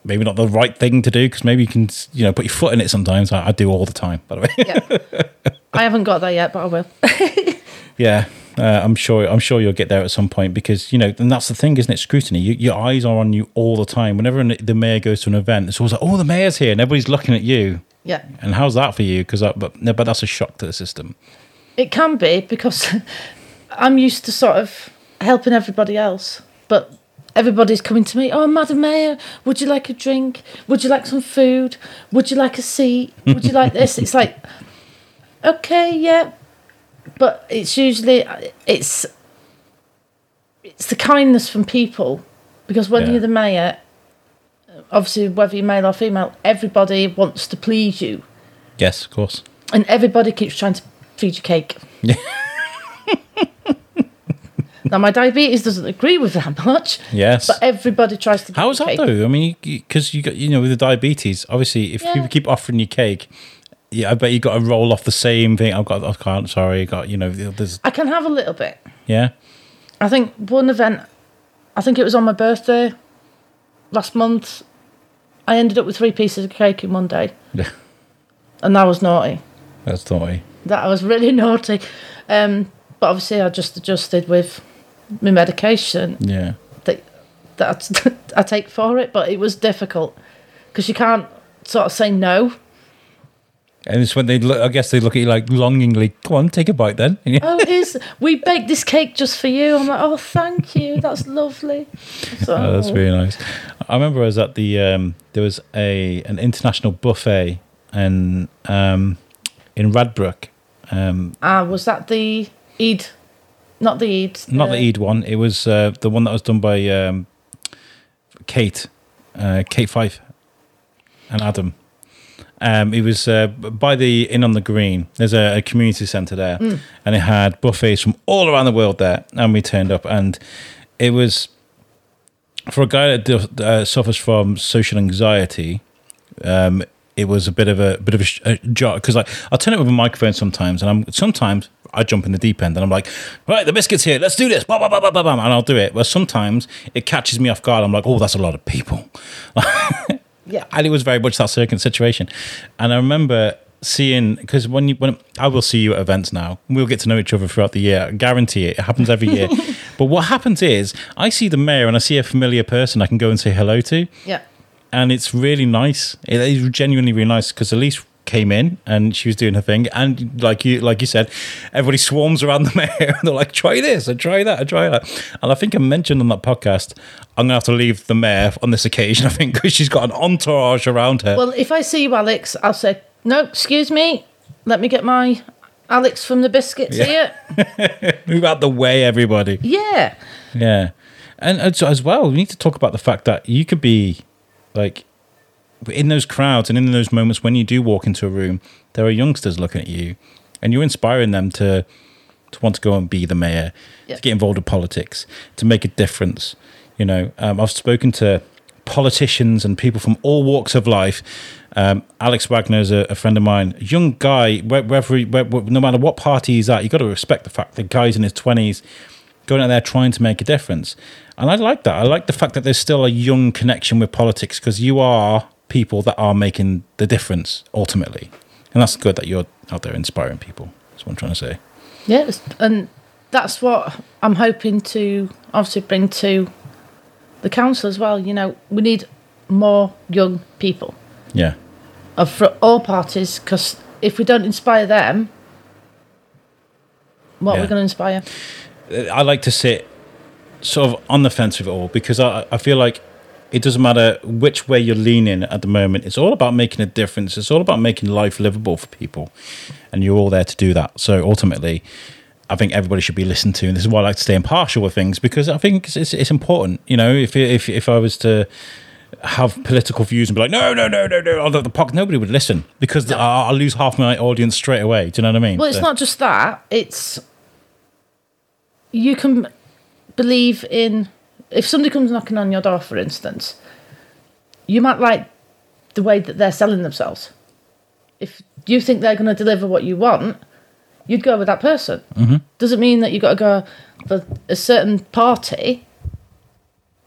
maybe not the right thing to do because maybe you can you know put your foot in it sometimes. I, I do all the time, by the way. Yeah. <laughs> I haven't got there yet, but I will. <laughs> Yeah, uh, I'm sure. I'm sure you'll get there at some point because you know, and that's the thing, isn't it? Scrutiny. You, your eyes are on you all the time. Whenever an- the mayor goes to an event, it's always like, "Oh, the mayor's here," and everybody's looking at you. Yeah. And how's that for you? Because, but no, but that's a shock to the system. It can be because <laughs> I'm used to sort of helping everybody else, but everybody's coming to me. Oh, Madam Mayor, would you like a drink? Would you like some food? Would you like a seat? Would you like this? It's like, <laughs> okay, yeah, but it's usually it's it's the kindness from people because when Yeah. you're the mayor, obviously whether you're male or female, everybody wants to please you, Yes, of course. and everybody keeps trying to feed you cake. Yeah. <laughs> Now my diabetes doesn't agree with that much, Yes. but everybody tries to. How's that cake. though? I mean, because you got you know with the diabetes, obviously, if Yeah. people keep offering you cake, yeah, I bet you got to roll off the same thing. I've got, I can't. Sorry, I got you know, there's I can have a little bit. yeah, I think one event, I think it was on my birthday last month. I ended up with three pieces of cake in one day, <laughs> yeah. and that was naughty. That's naughty. That was really <laughs> naughty. Um, but obviously, I just adjusted with my medication Yeah. that that I <laughs> take for it. But it was difficult because you can't sort of say no. And it's when they look. I guess they look at you like longingly. Come on, take a bite then. <laughs> Oh, here's we baked this cake just for you. I'm like, oh, thank you. That's lovely. So, <laughs> Oh, that's really nice. I remember I was at the um, there was a an international buffet and um, in Radbrook. Um, Ah, was that the Eid? Not the Eid. not uh, the Eid one. It was uh, the one that was done by um, Kate, uh, Kate Fife, and Adam. Um, it was uh, by the Inn on the Green. There's a, a community centre there, and it had buffets from all around the world there. And we turned up, and it was for a guy that uh, suffers from social anxiety. Um, it was a bit of a bit of a, a job because like I'll turn it with a microphone sometimes, and I'm sometimes I jump in the deep end and I'm like, right, the biscuits here, let's do this, blah, blah, blah, blah, blah, blah, and I'll do it. But sometimes it catches me off guard. I'm like, oh, that's a lot of people. <laughs> Yeah. and it was very much that circus situation. And I remember seeing because when you when I will see you at events now, we'll get to know each other throughout the year. I guarantee it. It happens every year. <laughs> but what happens is I see the mayor and I see a familiar person I can go and say hello to, Yeah. and it's really nice. It is genuinely really nice because Elise came in and she was doing her thing, and like you like you said, everybody swarms around the <laughs> mayor and they're like, "Try this and try that and try that." And I think I mentioned on that podcast, I'm gonna have to leave the mayor on this occasion. <laughs> I think because she's got an entourage around her. Well, if I see you, Alex, I'll say, no, excuse me. Let me get my Alex from the biscuits Yeah. here. <laughs> Move out the way, everybody. Yeah. Yeah, and as, as well, we need to talk about the fact that you could be like in those crowds and in those moments when you do walk into a room, there are youngsters looking at you, and you're inspiring them to to want to go and be the mayor, Yeah. to get involved in politics, to make a difference. You know, um, I've spoken to politicians and people from all walks of life. Um, Alex Wagner is a, a friend of mine, young guy. where- Whether, he- where, where- no matter what party he's at, you got to respect the fact that guy's in his twenties going out there trying to make a difference. And I like that. I like the fact that there's still a young connection with politics because you are people that are making the difference ultimately. And that's good that you're out there inspiring people. That's what I'm trying to say. Yes. And that's what I'm hoping to obviously bring to the council as well. You know, we need more young people Yeah. of for all parties because if we don't inspire them, what are we going to inspire? Uh, I like to sit sort of on the fence with it all because I, I feel like it doesn't matter which way you're leaning at the moment. It's all about making a difference. It's all about making life livable for people. And you're all there to do that. So ultimately, I think everybody should be listened to. And this is why I like to stay impartial with things because I think it's, it's, it's important. You know, if, if, if I was to have political views and be like, no, no, no, no, no, the, the podcast, nobody would listen because I'll, I'll lose half my audience straight away. Do you know what I mean? Well, it's So- not just that. It's you can believe in if somebody comes knocking on your door, for instance, you might like the way that they're selling themselves. If you think they're going to deliver what you want, you'd go with that person. Mm-hmm. Doesn't mean that you've got to go for a certain party.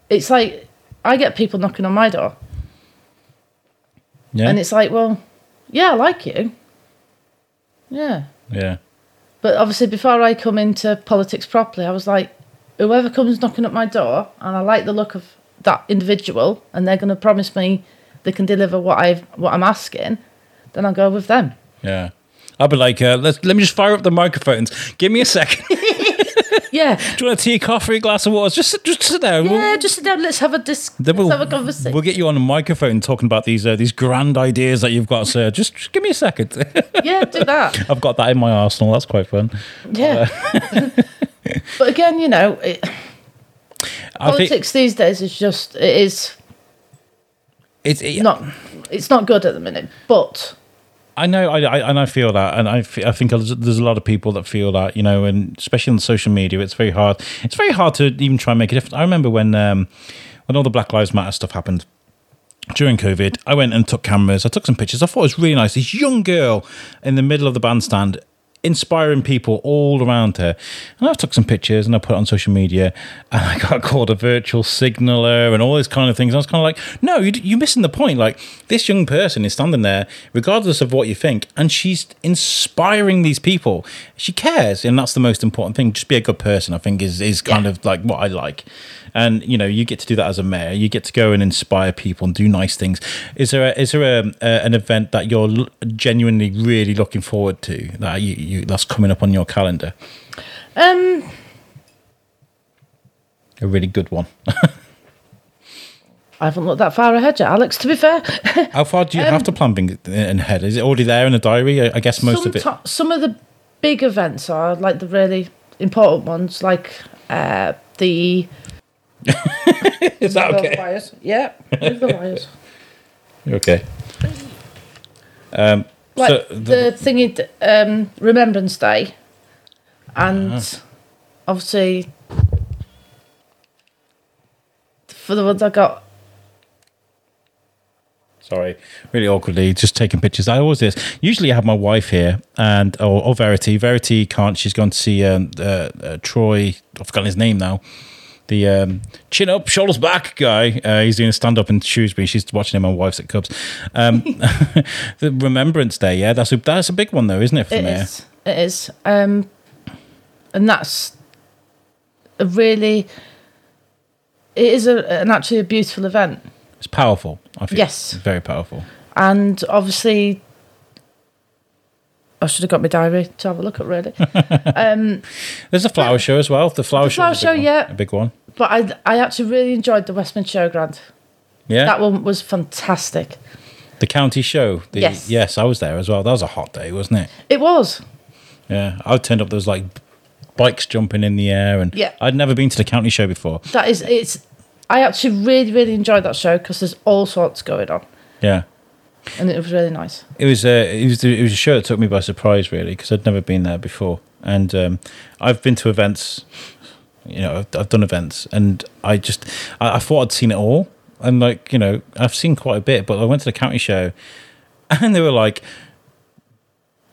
It's like I get people knocking on my door, Yeah. And it's like, well, yeah, I like you. Yeah. yeah. But obviously, before I come into politics properly, I was like, whoever comes knocking at my door and I like the look of that individual and they're going to promise me they can deliver what I've what I'm asking, then I'll go with them. Yeah. I'll be like, uh, let's let me just fire up the microphones. Give me a second. <laughs> Yeah. <laughs> Do you want a tea, coffee, a glass of water? Just, just sit down. Yeah, just sit down. Let's have a dis- Then we'll, have a conversation. we'll get you on a microphone talking about these uh, these grand ideas that you've got, sir. Just, just give me a second. yeah, do that. <laughs> I've got that in my arsenal. That's quite fun. Yeah. But again, you know, it, I think politics these days is just it is it's it, not it's not good at the minute. But I know, I, I and I feel that, and I, I think there's a lot of people that feel that, you know, and especially on social media, it's very hard. It's very hard to even try and make a difference. I remember when um, when all the Black Lives Matter stuff happened during COVID, I went and took cameras. I took some pictures. I thought it was really nice. This young girl in the middle of the bandstand, inspiring people all around her. And I took some pictures and I put it on social media. And I got <laughs> called a virtual signaler and all these kind of things. I was kind of like, no, you- you're missing the point. Like this young person is standing there, regardless of what you think, and she's inspiring these people. She cares, and that's the most important thing. Just be a good person. I think is is kind Yeah. of like what I like. And you know, you get to do that as a mayor. You get to go and inspire people and do nice things. Is there a, is there a, a, an event that you're l- genuinely really looking forward to that you, you that's coming up on your calendar? um, A really good one. <laughs> I haven't looked that far ahead yet, Alex. To be fair, <laughs> How far do you have to plan ahead? Is it already there in the diary? I I guess most of it. Some of the big events are like the really important ones, like uh, the <laughs> Is that the wires. Yeah, the wires. <laughs> Okay. Um, Like so the, thingy, um, Remembrance Day, and Uh-huh. obviously for the ones I got Sorry, really awkwardly, just taking pictures. I always do this. Usually, I have my wife here, and or, or Verity. Verity can't. She's gone to see um, uh, uh, Troy. I've forgotten his name now. The um, chin up, shoulders back guy. Uh, he's doing a stand up in Shrewsbury. She's watching him. My wife's at Cubs. Um, <laughs> the Remembrance Day. Yeah, that's a that's a big one though, isn't it? For It mayor? is. It is. Um, and that's a really. It is a, an actually a beautiful event, It's powerful. I think. Yes. very powerful. and obviously, I should have got my diary to have a look at really. <laughs> There's a flower show as well. The flower The show. flower show, yeah. a big one. But I I actually really enjoyed the West Mid Showground. Yeah, That one was fantastic. the county show. The, Yes. yes, I was there as well. That was a hot day, wasn't it? It was. Yeah, I turned up. There was like bikes jumping in the air, and Yeah. I'd never been to the county show before. That is. It's. I actually really really enjoyed that show because there's all sorts going on, Yeah, and it was really nice. it was a it was it was a show that took me by surprise, really, because I'd never been there before. And um, I've been to events, you know, I've, I've done events, and I just I, I thought I'd seen it all, and like you know, I've seen quite a bit, but I went to the county show, <laughs> and they were like.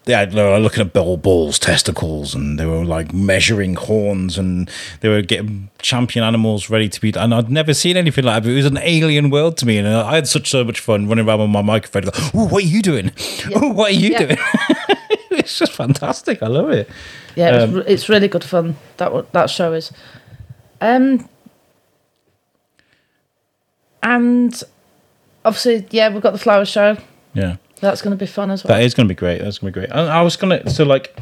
Yeah, they were looking at bull balls, testicles, and they were like measuring horns, and they were getting champion animals ready to be. And I'd never seen anything like that. But it was an alien world to me, and I had such so much fun running around with my microphone. Like, oh, what are you doing? Oh, what are you Yeah. doing? <laughs> <laughs> it's just fantastic. I love it. Yeah, it's, Um, it's really good fun. That that show is. Um, and obviously, yeah, we've got the flower show. Yeah, That's going to be fun as well. that is going to be great. That's going to be great. And I was going to so like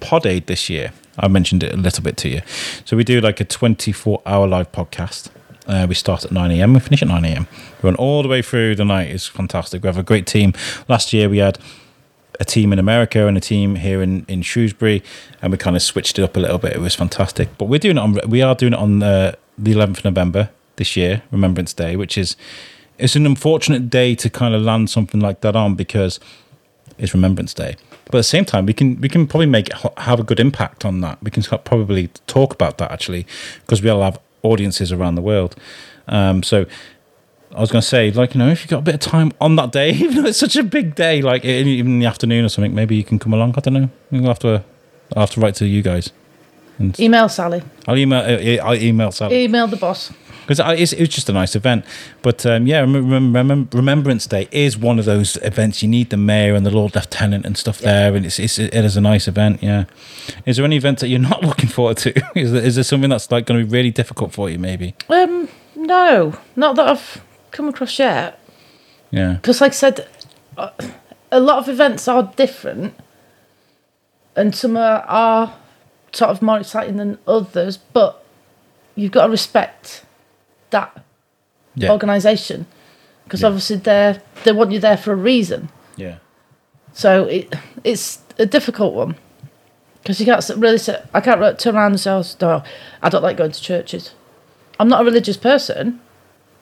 Pod Aid this year. I mentioned it a little bit to you. So we do like a 24 hour live podcast. Uh, we start at 9 a.m. We finish at 9 a.m. We run all the way through the night. It's fantastic. We have a great team. Last year we had a team in America and a team here in, in Shrewsbury, and we kind of switched it up a little bit. It was fantastic. But we're doing it on we are doing it on uh, the 11th of November this year, Remembrance Day, which is it's an unfortunate day to kind of land something like that on because it's Remembrance Day. But at the same time, we can we can probably make have a good impact on that. We can probably talk about that actually because we all have audiences around the world. Um, so I was going to say, like you know, if you have got a bit of time on that day, <laughs> even though it's such a big day, like in, even in the afternoon or something, maybe you can come along. I don't know. We'll have to I'll have to write to you guys. Email Sally. I'll email uh, I'll email Sally. Email the boss. because it's, it was just a nice event. But um, yeah, Rem- Rem- Rem- Remembrance Day is one of those events. You need the mayor and the Lord Lieutenant and stuff there, and it's, it's it is a nice event. Yeah. Is there any events that you're <laughs> not looking forward to? <laughs> is there, is there something that's like going to be really difficult for you? Maybe. Um, no, not that I've come across yet. Yeah. Because, like I said, a lot of events are different, and some are, are sort of more exciting than others. But you've got to respect that Yeah. organisation because Yeah. obviously they they want you there for a reason. Yeah. So it it's a difficult one because you can't really say I can't turn around and say, oh, no, I don't like going to churches. I'm not a religious person,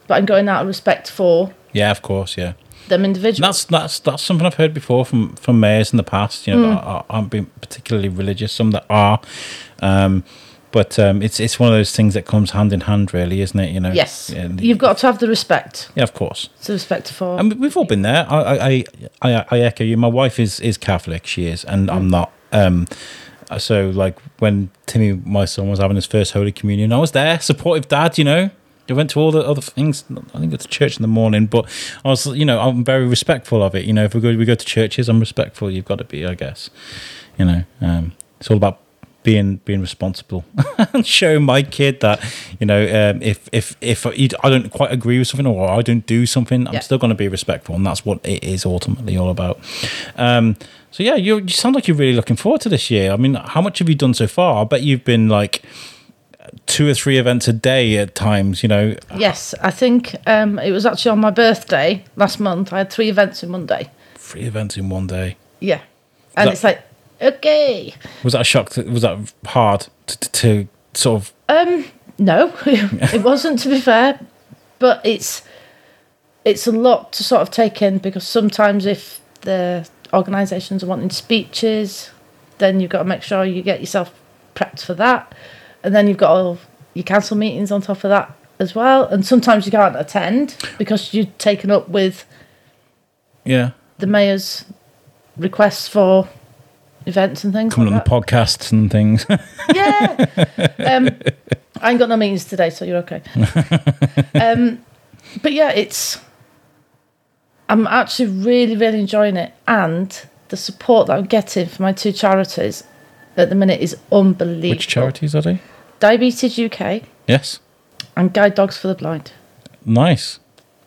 but I'm going out of respect for Yeah. Of course. Yeah. them individuals. That's that's that's something I've heard before from from mayors in the past. You know, that are- aren't being particularly religious. Some that are, um, but um, it's it's one of those things that comes hand in hand, really, isn't it? You know. yes, And- you've got to have the respect. Yeah, of course. To respect for. I mean, we've all been there. I, I, I, I echo you. My wife is is Catholic. She is, and I'm not. Um, so like when Timmy, my son, was having his first Holy Communion, I was there, supportive dad. You know, I went to all the other things. I think go to church in the morning, but I was, you know, I'm very respectful of it. You know, if we go we go to churches, I'm respectful. You've got to be, I guess. You know, um, it's all about being being responsible <laughs> and showing my kid that you know um, if if if I don't quite agree with something or I don't do something, I'm Yeah. still going to be respectful, and that's what it is ultimately all about. Um, so yeah, you you sound like you're really looking forward to this year. I mean, how much have you done so far? I bet you've been like two or three events a day at times. You know, yes, I think um, it was actually on my birthday last month. I had three events in one day. three events in one day. Yeah, and That- it's like okay. Was that a shock? To, was that hard to, to, to sort of? Um, no, <laughs> it wasn't. To be fair, but it's it's a lot to sort of take in because sometimes if the organisations are wanting speeches, then you've got to make sure you get yourself prepped for that, and then you've got all your council meetings on top of that as well. And sometimes you can't attend because you're taken up with Yeah, the mayor's requests for events and things. coming on like the podcasts and things. <laughs> yeah. Um, I ain't got no meetings today, so you're okay. <laughs> um, but yeah, it's. I'm actually really, really enjoying it, and the support that I'm getting for my two charities at the minute is unbelievable. Which charities are they? Diabetes UK Yes. and Guide Dogs for the Blind. Nice.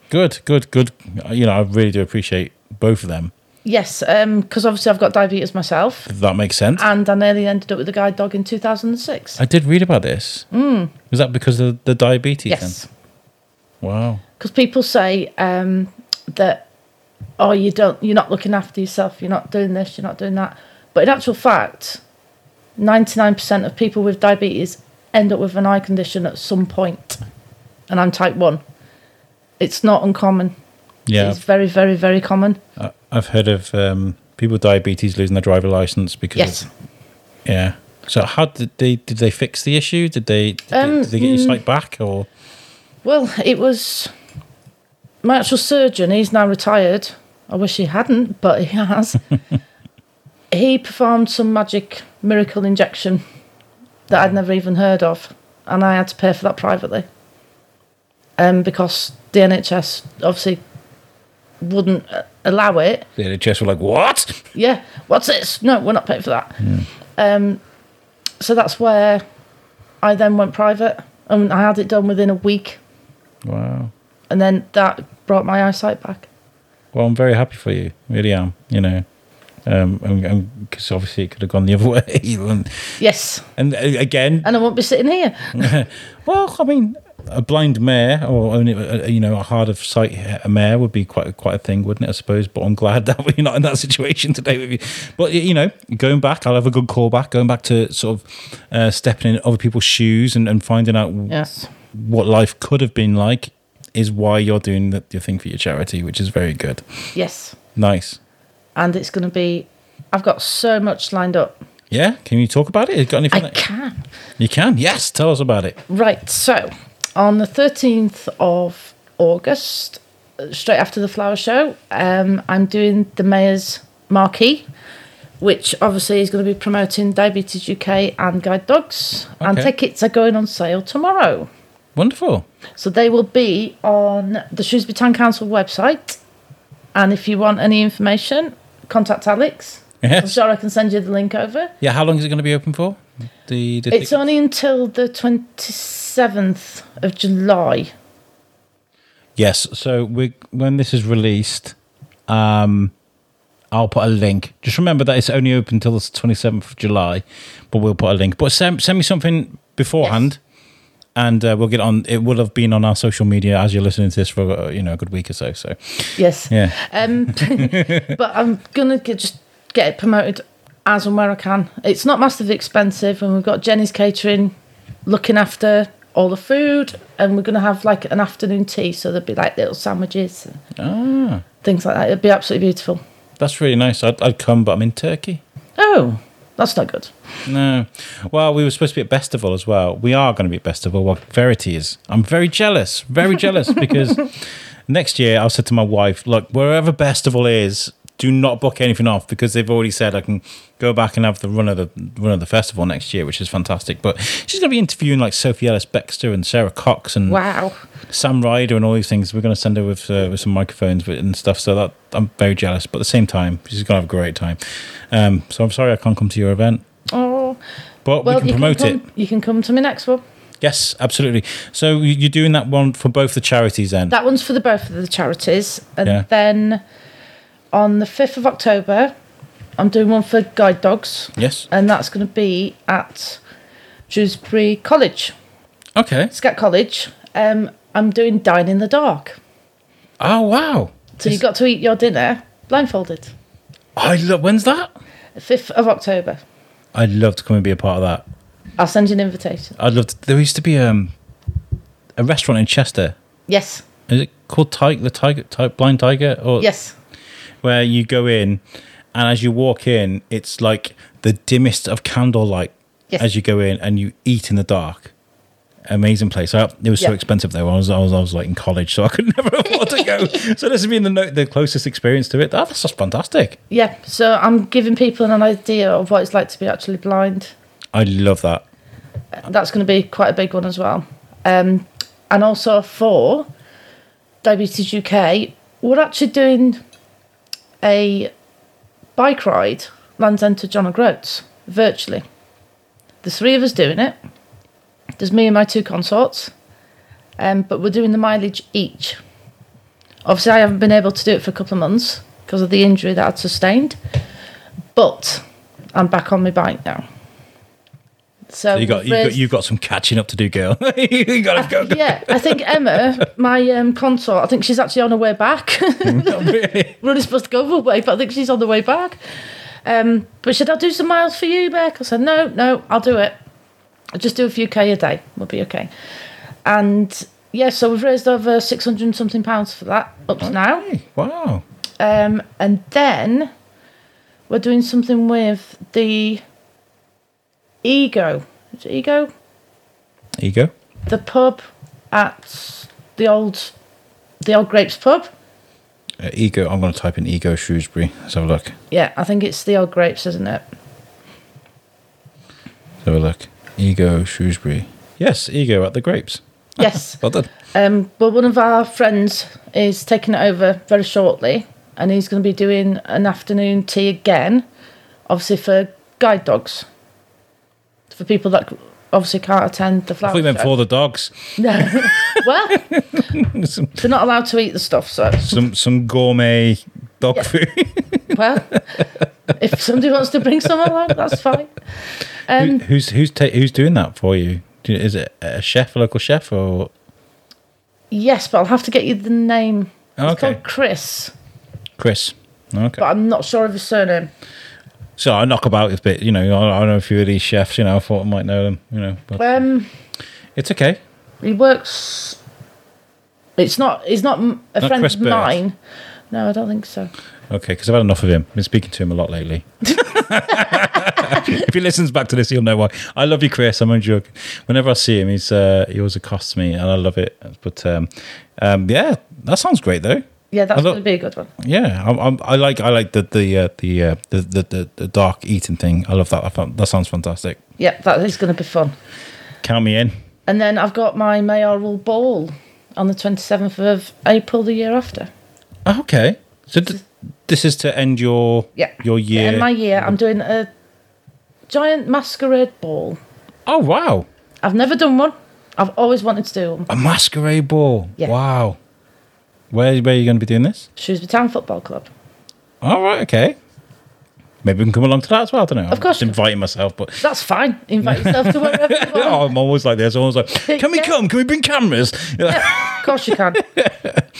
Good, good, good. You know, I really do appreciate both of them. Yes, because obviously I've got diabetes myself, If that makes sense. and I nearly ended up with a guide dog in 2006. I did read about this. Mm. Was that because of the diabetes yes. then? Wow. because people say um, that oh you don't you're not looking after yourself you're not doing this you're not doing that but in actual fact 99% of people with diabetes end up with an eye condition at some point. And i'm type 1 it's not uncommon. Yeah. it's very very very common. I- I've heard of um, people with diabetes losing their driver license because yes. of, yeah. So how did they did they fix the issue? Did they did, Um, they, did they get your mm. sight back or? Well it was my actual surgeon he's now retired. I wish he hadn't but he has. <laughs> He performed some magic miracle injection that I'd never even heard of, and I had to pay for that privately. Um, because the NHS obviously wouldn't uh, allow it. the NHS were like what? Yeah, what's this? No, we're not paying for that. Um, so that's where I then went private, and I had it done within a week, Wow. and then that brought my eyesight back. Well, I'm very happy for you. Really am. You know, um, because obviously it could have gone the other <laughs> way. and, Yes, and uh, again, and I won't be sitting here. <laughs> well, I mean, a blind mayor or only uh, you know a hard of sight a mayor would be quite quite a thing, wouldn't it? I suppose. But I'm glad <laughs> that we're not in that situation today with you. But you know, going back, I'll have a good callback. Going back to sort of uh, stepping in other people's shoes and, and finding out Yes. what life could have been like is why you're doing the, your thing for your charity, which is very good. Yes. Nice. And it's going to be, I've got so much lined up. Yeah, can you talk about it? You got anything? I that- can. You can. Yes, tell us about it. Right. So, on the 13th of August, straight after the flower show, um, I'm doing the Mayor's Marquee, which obviously is going to be promoting Diabetes UK and Guide Dogs. okay. And tickets are going on sale tomorrow. Wonderful. So they will be on the Shrewsbury Town Council website. And if you want any information, contact Alex. I'm sure I can send you the link over. Yeah. How long is it going to be open for? The, the It's only until the 27th of July. Yes. So we, when this is released, um, I'll put a link. Just remember that it's only open until the 27th of July, but we'll put a link. But send, send me something beforehand. And uh, we'll get on. It will have been on our social media as you're listening to this for uh, you know a good week or so. So Yes. yeah, Um, <laughs> but I'm gonna get, just get it promoted as and where I can. It's not massively expensive, and we've got Jenny's catering looking after all the food, and we're gonna have like an afternoon tea, so there'll be like little sandwiches and ah, things like that. It'd be absolutely beautiful. that's really nice. I'd, I'd come, but I'm in Turkey. Oh, that's not good. No. Well, we were supposed to be at Bestival as well. We are going to be at Bestival. Well, Verity is. I'm very jealous, very jealous because <laughs> next year I said to my wife, look, wherever Bestival is, do not book anything off because they've already said I can go back and have the run of the run of the festival next year, which is fantastic. But she's going to be interviewing like Sophie Ellis Bextor and Sara Cox and Wow. Sam Ryder and all these things. We're going to send her with uh, with some microphones and stuff. So that I'm very jealous. But at the same time, she's going to have a great time. Um, so I'm sorry I can't come to your event. Oh, But well, we can promote can it. You can come to my next one. Yes, absolutely. So you- you're doing that one for both the charities then? That one's for the both of the charities, and Yeah. then on the fifth of October, I'm doing one for guide dogs. yes. and that's going to be at Shrewsbury College, Okay. Scat College. Um, I'm doing Dine in the Dark. Oh wow. So you've got to eat your dinner blindfolded. I love. When's that? 5th of October. I'd love to come and be a part of that. I'll send you an invitation. I'd love to. There used to be um a restaurant in Chester. Yes, Is it called Tiger? The Tiger, Ti- Blind Tiger, or yes. Where you go in, and as you walk in, it's like the dimmest of candlelight Yes. as you go in, and you eat in the dark. Amazing place. I, it was so expensive though. I was, I was I was like in college, so I could <laughs> never <laughs> afford to go. so this has been the no- the closest experience to it. Oh, that's just fantastic. Yeah, so I'm giving people an idea of what it's like to be actually blind. I love that. That's going to be quite a big one as well. Um, and also for Diabetes UK, we're actually doing a bike ride, Land's End to John O'Groats, virtually. There's three of us doing it. There's me and my two consorts, um, but we're doing the mileage each. Obviously, I haven't been able to do it for a couple of months because of the injury that I'd sustained, but I'm back on my bike now. So, So you got we've you got got some catching up to do, girl. <laughs> you gotta go. go. yeah, I think Emma, my um, consort, I think she's actually on her way back. <laughs> really? We're only supposed to go one way, but I think she's on the way back. Um, but should I'll do some miles for you, Beck. I said, no, no, I'll do it. I'll just do a few K a day. We'll be okay. And yeah, so we've raised over 600 and something pounds for that up to now. Wow. Um, and then we're doing something with the Ego. Is it Ego? There you go. The pub at the old, the old Grapes pub. Uh, ego. I'm going to type in ego Shrewsbury. Let's have a look. Yeah, I think it's the old Grapes, isn't it? Let's have a look. Ego Shrewsbury. Yes, ego at the grapes. <laughs> Yes. Well done. Um, but one of our friends is taking it over very shortly, and he's going to be doing an afternoon tea again, obviously for guide dogs, for people that obviously can't attend the I flower thought you meant show. for the dogs. No, <laughs> well, some, they're not allowed to eat the stuff. So, some some gourmet dog Yeah. food. <laughs> well, if somebody wants to bring some along, that's fine. Who, Um, who's who's ta- who's doing that for you? You- Is it a chef, a local chef, or yes, but I'll have to get you the name. It's okay, called Chris, Chris? Okay. but I'm not sure of his surname. So I knock about a bit, you know. I, I know a few of these chefs, you know. I thought I might know them, you know. But Um, it's okay. He works. It's not. He's not m- a Not friend Chris of Bird? mine. No, I don't think so. Okay, because I've had enough of him. Been speaking to him a lot lately. <laughs> if he listens back to this, he'll know why. I love you, Chris. I'm only joking. Whenever I see him, he's uh, he always accosts me, and I love it. But um, um, yeah, that sounds great, though. Yeah, that's I going to be a good one. Yeah, I'm, I'm, I like I like the the uh, the, uh, the, the the the dark eating thing. I love that. I found, that sounds fantastic. Yeah, that is going to be fun. Count me in. And then I've got my mayoral ball on the 27th of April the year after. Oh, okay. So th- this is to end your Yeah. your year. In my year, I'm doing a giant masquerade ball. oh wow, I've never done one. I've always wanted to do one. a masquerade ball. Yeah. Wow. Where where are you going to be doing this? Shrewsbury Town Football Club. All right. Okay. Maybe we can come along to that as well. I don't know. Of course. I'm just inviting myself, but That's fine. Invite yourself to wherever you <laughs> want. oh, I'm always like this. I'm always like, can we Yeah. come? Can we bring cameras? Of course you can. <laughs>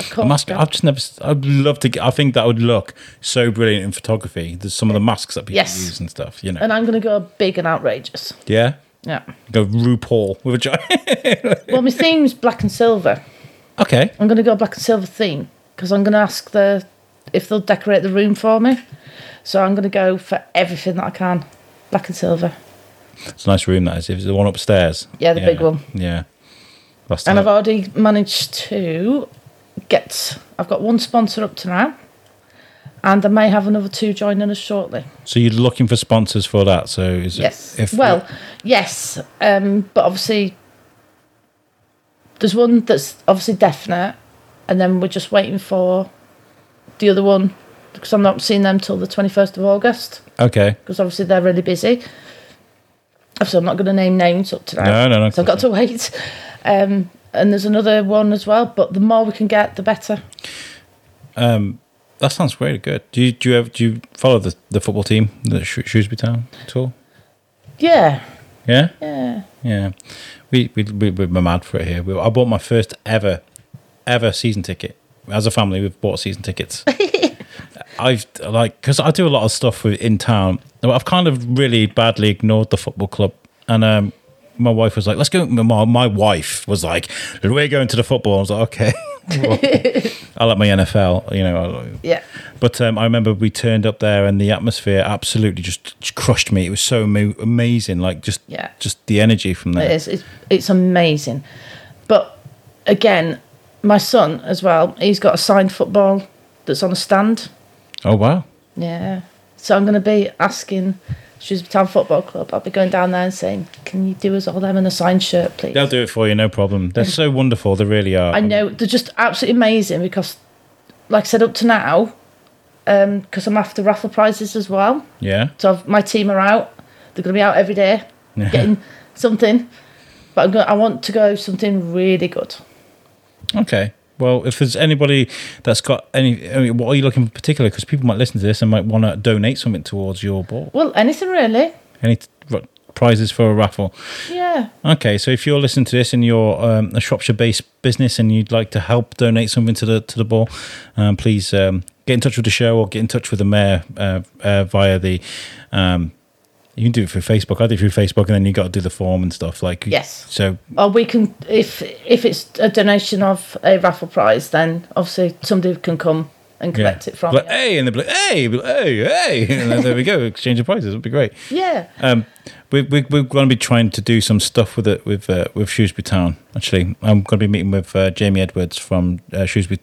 Course you can. I've just never. I'd love to. Get, I think that would look so brilliant in photography. There's some of the masks that people Yes. use and stuff. You know. And I'm going to go big and outrageous. yeah. Yeah. Go RuPaul with a giant. <laughs> Well, my theme's black and silver. Okay. I'm going to go black and silver theme because I'm going to ask the if they'll decorate the room for me. So I'm going to go for everything that I can, black and silver. It's a nice room. That is. It's the one upstairs. Yeah, the big one. Yeah. That's And I've already managed to get. I've got one sponsor up to now, and I may have another two joining us shortly. So you're looking for sponsors for that. So is it- Yes. If well, yes, um, but obviously there's one that's obviously definite, and then we're just waiting for the other one because I'm not seeing them till the 21st of August okay. because obviously they're really busy. Obviously, I'm not going to name names up to now. No, no, no, So I've got to wait. Um, and there's another one as well, but the more we can get, the better. Um, that sounds really good. Do you do you ever, do you follow the, the football team, the Sh- Shrewsbury Town at all? Yeah, Yeah. yeah. Yeah, we we we we're mad for it here. We, I bought my first ever ever season ticket as a family. We've bought season tickets. <laughs> I've like because I do a lot of stuff with, in town. I've kind of really badly ignored the football club, and um, my wife was like, "Let's go." My, my wife was like, "We're going to the football." I was like, "Okay." <laughs> I like my NFL, you know. Yeah. But um, I remember we turned up there, and the atmosphere absolutely just, crushed me. It was so ama- amazing, like just Yeah. just the energy from there. It is. It's, it's amazing. But again, my son as well, he's got a signed football that's on a stand. Oh wow! Yeah. So I'm going to be asking Shrewsbury Town Football Club, I'll be going down there and saying, can you do us all them in a signed shirt, please? They'll do it for you, no problem. They're so wonderful. They really are. I know they're just absolutely amazing because, like I said, up to now, um, because I'm after raffle prizes as well. Yeah. So I've, my team are out. They're going to be out every day, getting something. But I'm going I want to go something really good. Okay. Well, if there's anybody that's got any, I mean, what are you looking for particularly? Because people might listen to this and might want to donate something towards your ball. Well, anything really. Any t- r- prizes for a raffle? Yeah. Okay, so if you're listening to this and you're um, a Shropshire-based business and you'd like to help donate something to the to the ball, um, please um, get in touch with the show or get in touch with the mayor uh, uh, via the. You can do it through Facebook. I do it through Facebook, and then you got to do the form and stuff. Like Yes. So Or we can, if if it's a donation of a raffle prize, then obviously somebody can come and yeah, collect it from like you. hey, and they'll be like hey, like, hey, hey, <laughs> and then there we go. Exchange of prizes. It'd be great. Yeah. Um, we, we, we're going to be trying to do some stuff with it with uh, with Shrewsbury Town. Actually, I'm going to be meeting with uh, Jamie Edwards from uh, Shrewsbury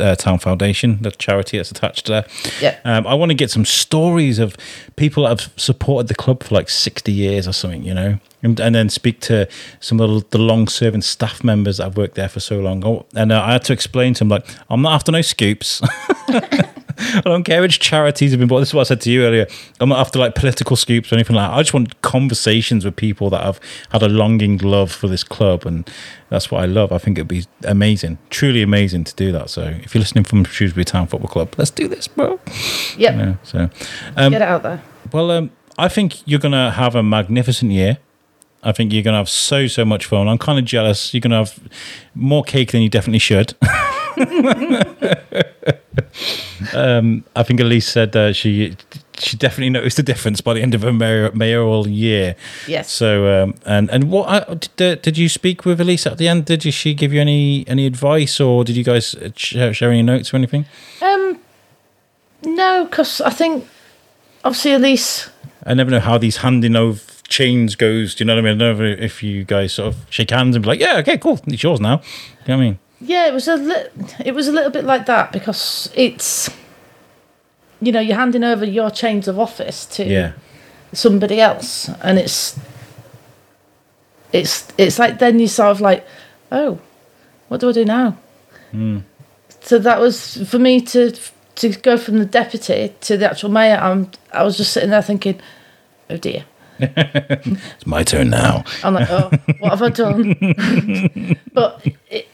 uh, Town Foundation, the charity that's attached there. Yeah. Um, I want to get some stories of people that have supported the club for like 60 years or something, you know, and, and then speak to some of the long serving staff members that have worked there for so long. Oh, and uh, I had to explain to them, like, I'm not after no scoops. <laughs> I don't care which charities have been bought. This is what I said to you earlier. I'm not after like political scoops or anything like that. I just want conversations with people that have had a longing love for this club. And that's what I love. I think it'd be amazing, truly amazing to do that. So if you're listening from Shrewsbury Town Football Club, let's do this, bro. Yep. Yeah, so, um, Get it out there. well, um, I think you're going to have a magnificent year. I think you're going to have so, so much fun. I'm kind of jealous. You're going to have more cake than you definitely should. <laughs> um, I think Elise said uh, she she definitely noticed the difference by the end of her mayor, mayoral year. Yes. So um, and and what uh, did, uh, did you speak with Elise at the end? Did she give you any any advice, or did you guys share, share any notes or anything? Um, no, because I think obviously Elise. I never know how these handing over chains goes. Do you know what I mean? I don't know if you guys sort of shake hands and be like, "Yeah, okay, cool, it's yours now." Do you know what I mean? Yeah, it was a li- it was a little bit like that because it's you know you're handing over your chains of office to Yeah, somebody else, and it's it's it's like then you sort of like, oh, what do I do now? Hmm. So that was for me to to go from the deputy to the actual mayor. I'm I was just sitting there thinking, oh dear. It's my turn now. I'm like, oh, what have I done? <laughs> but it,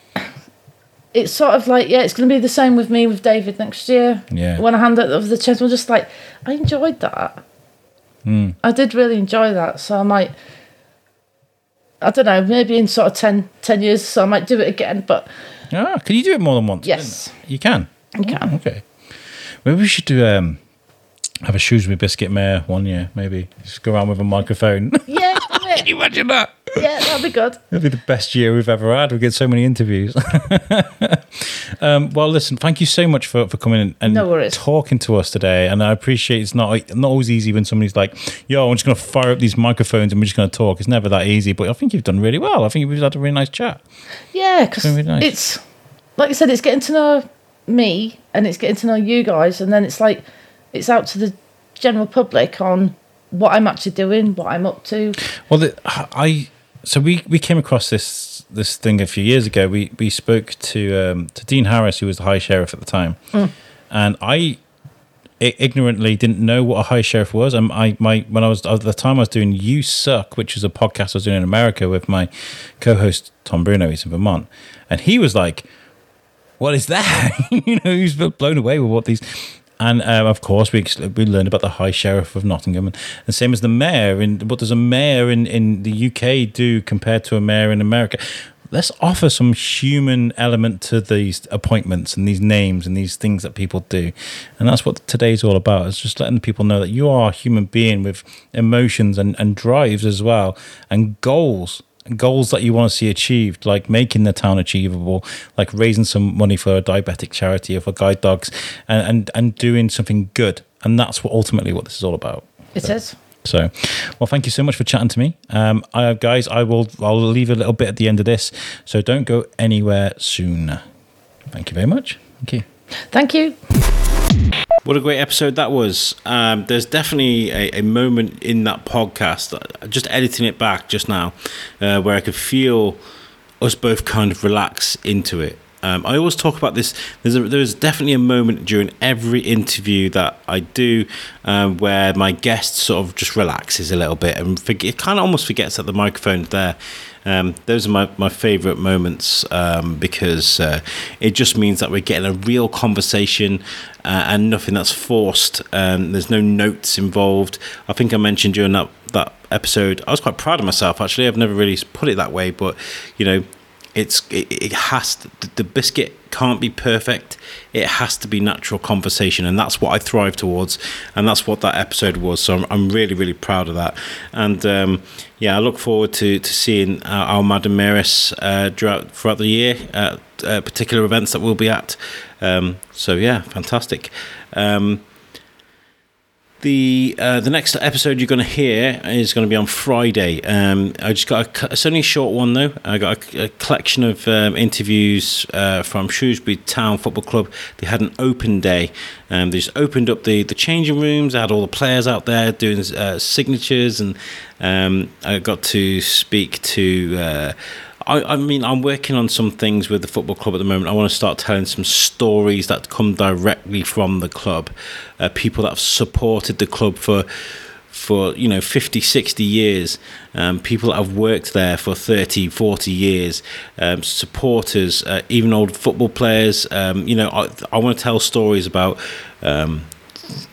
it's sort of like, yeah, it's going to be the same with me with David next year. Yeah. When I hand over the chest, I'm just like, I enjoyed that. I did really enjoy that. So I might, I don't know, maybe in sort of 10, 10 years, so I might do it again. But Ah, can you do it more than once? Yes. You can. you can. Okay. Maybe we should do um have a Shrewsbury biscuit mayor one year. Maybe just go around with a microphone. <laughs> Yeah, <laughs> Can you imagine that? yeah, that'd be good. It'll be the best year we've ever had. We get so many interviews. <laughs> um, well, listen, thank you so much for, for coming and No talking to us today. And I appreciate it's not not always easy when somebody's like, "Yo, I'm just going to fire up these microphones and we're just going to talk." It's never that easy. But I think you've done really well. I think we've had a really nice chat. Yeah, because Very nice. it's like I said, it's getting to know me and it's getting to know you guys, and then it's like it's out to the general public on what I'm actually doing, what I'm up to. Well, the, I so we we came across this this thing a few years ago. We we spoke to um, to Dean Harris, who was the High Sheriff at the time, and I i- ignorantly didn't know what a High Sheriff was. And I my when I was at the time I was doing You Suck, which was a podcast I was doing in America with my co-host Tom Bruno. He's in Vermont, and he was like, "What is that?" <laughs> you know, he was blown away with what these. And um, of course, we we learned about the High Sheriff of Nottingham, and the same as the mayor. And what does a mayor in, in the UK do compared to a mayor in America? Let's offer some human element to these appointments and these names and these things that people do, and that's what today's all about. It's just letting people know that you are a human being with emotions and, and drives as well, and goals goals that you want to see achieved, like making the town achievable, like raising some money for a diabetic charity or for guide dogs, and and, and doing something good. And that's what ultimately what this is all about. It is. So, well, thank you so much for chatting to me, um, I, guys. I will I'll leave a little bit at the end of this, so don't go anywhere soon. Thank you very much. Thank you. Thank you. What a great episode that was. Um, there's definitely a, a moment in that podcast, uh, just editing it back just now, uh, where I could feel us both kind of relax into it. Um, I always talk about this. There's a, there's definitely a moment during every interview that I do um, where my guest sort of just relaxes a little bit and forget, kind of almost forgets that the microphone's there. Um, those are my, my favourite moments um, because uh, it just means that we're getting a real conversation uh, and nothing that's forced. Um, there's no notes involved. I think I mentioned during that, that episode, I was quite proud of myself actually. I've never really put it that way, but you know, it's it, it has to, the biscuit can't be perfect. It has to be natural conversation and that's what i thrive towards and that's what that episode was so i'm, I'm really really proud of that. And um, yeah i look forward to to seeing our, our madam mayoress uh, throughout, throughout the year at uh, particular events that we'll be at. Um, so yeah fantastic. Um, the uh, the next episode you're going to hear is going to be on Friday. Um, I just got a, it's only a short one though. I got a, a collection of um, interviews uh, from Shrewsbury Town Football Club. They had an open day. Um, they just opened up the, the changing rooms. Had all the players out there doing uh, signatures, and um, I got to speak to. I, I mean, I'm working on some things with the football club at the moment. I want to start telling some stories that come directly from the club. Uh, people that have supported the club for, for you know, 50, 60 years. Um, people that have worked there for 30, 40 years. Um, supporters, uh, even old football players. Um, you know, I, I want to tell stories about.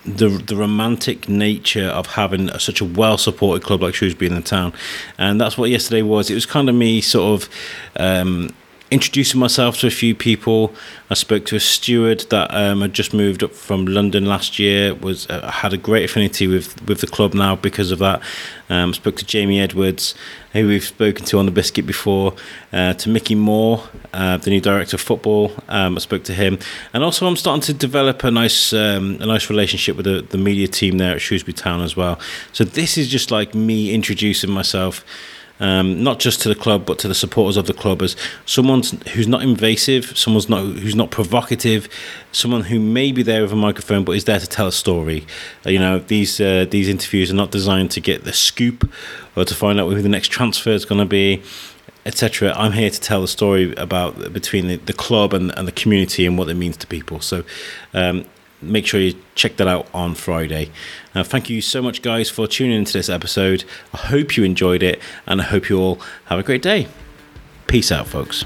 The the romantic nature of having such a well supported club like Shrewsbury in the town, and that's what yesterday was. It was kind of me sort of um, introducing myself to a few people. I spoke to a steward that um, had just moved up from London last year. Was uh, had a great affinity with with the club now because of that. Um, spoke to Jamie Edwards, who we've spoken to on the biscuit before. Uh, to Mickey Moore, uh, the new director of football. Um, I spoke to him, and also I'm starting to develop a nice um, a nice relationship with the, the media team there at Shrewsbury Town as well. So this is just like me introducing myself um, not just to the club but to the supporters of the club as someone who's not invasive, someone's not who's not provocative, someone who may be there with a microphone but is there to tell a story. Uh, you know, these uh, these interviews are not designed to get the scoop or to find out who the next transfer is going to be, etc. I'm here to tell the story about between the, the club and, and the community and what it means to people. So um, make sure you check that out on Friday. Uh, thank you so much, guys, for tuning into this episode. I hope you enjoyed it, and I hope you all have a great day. Peace out, folks.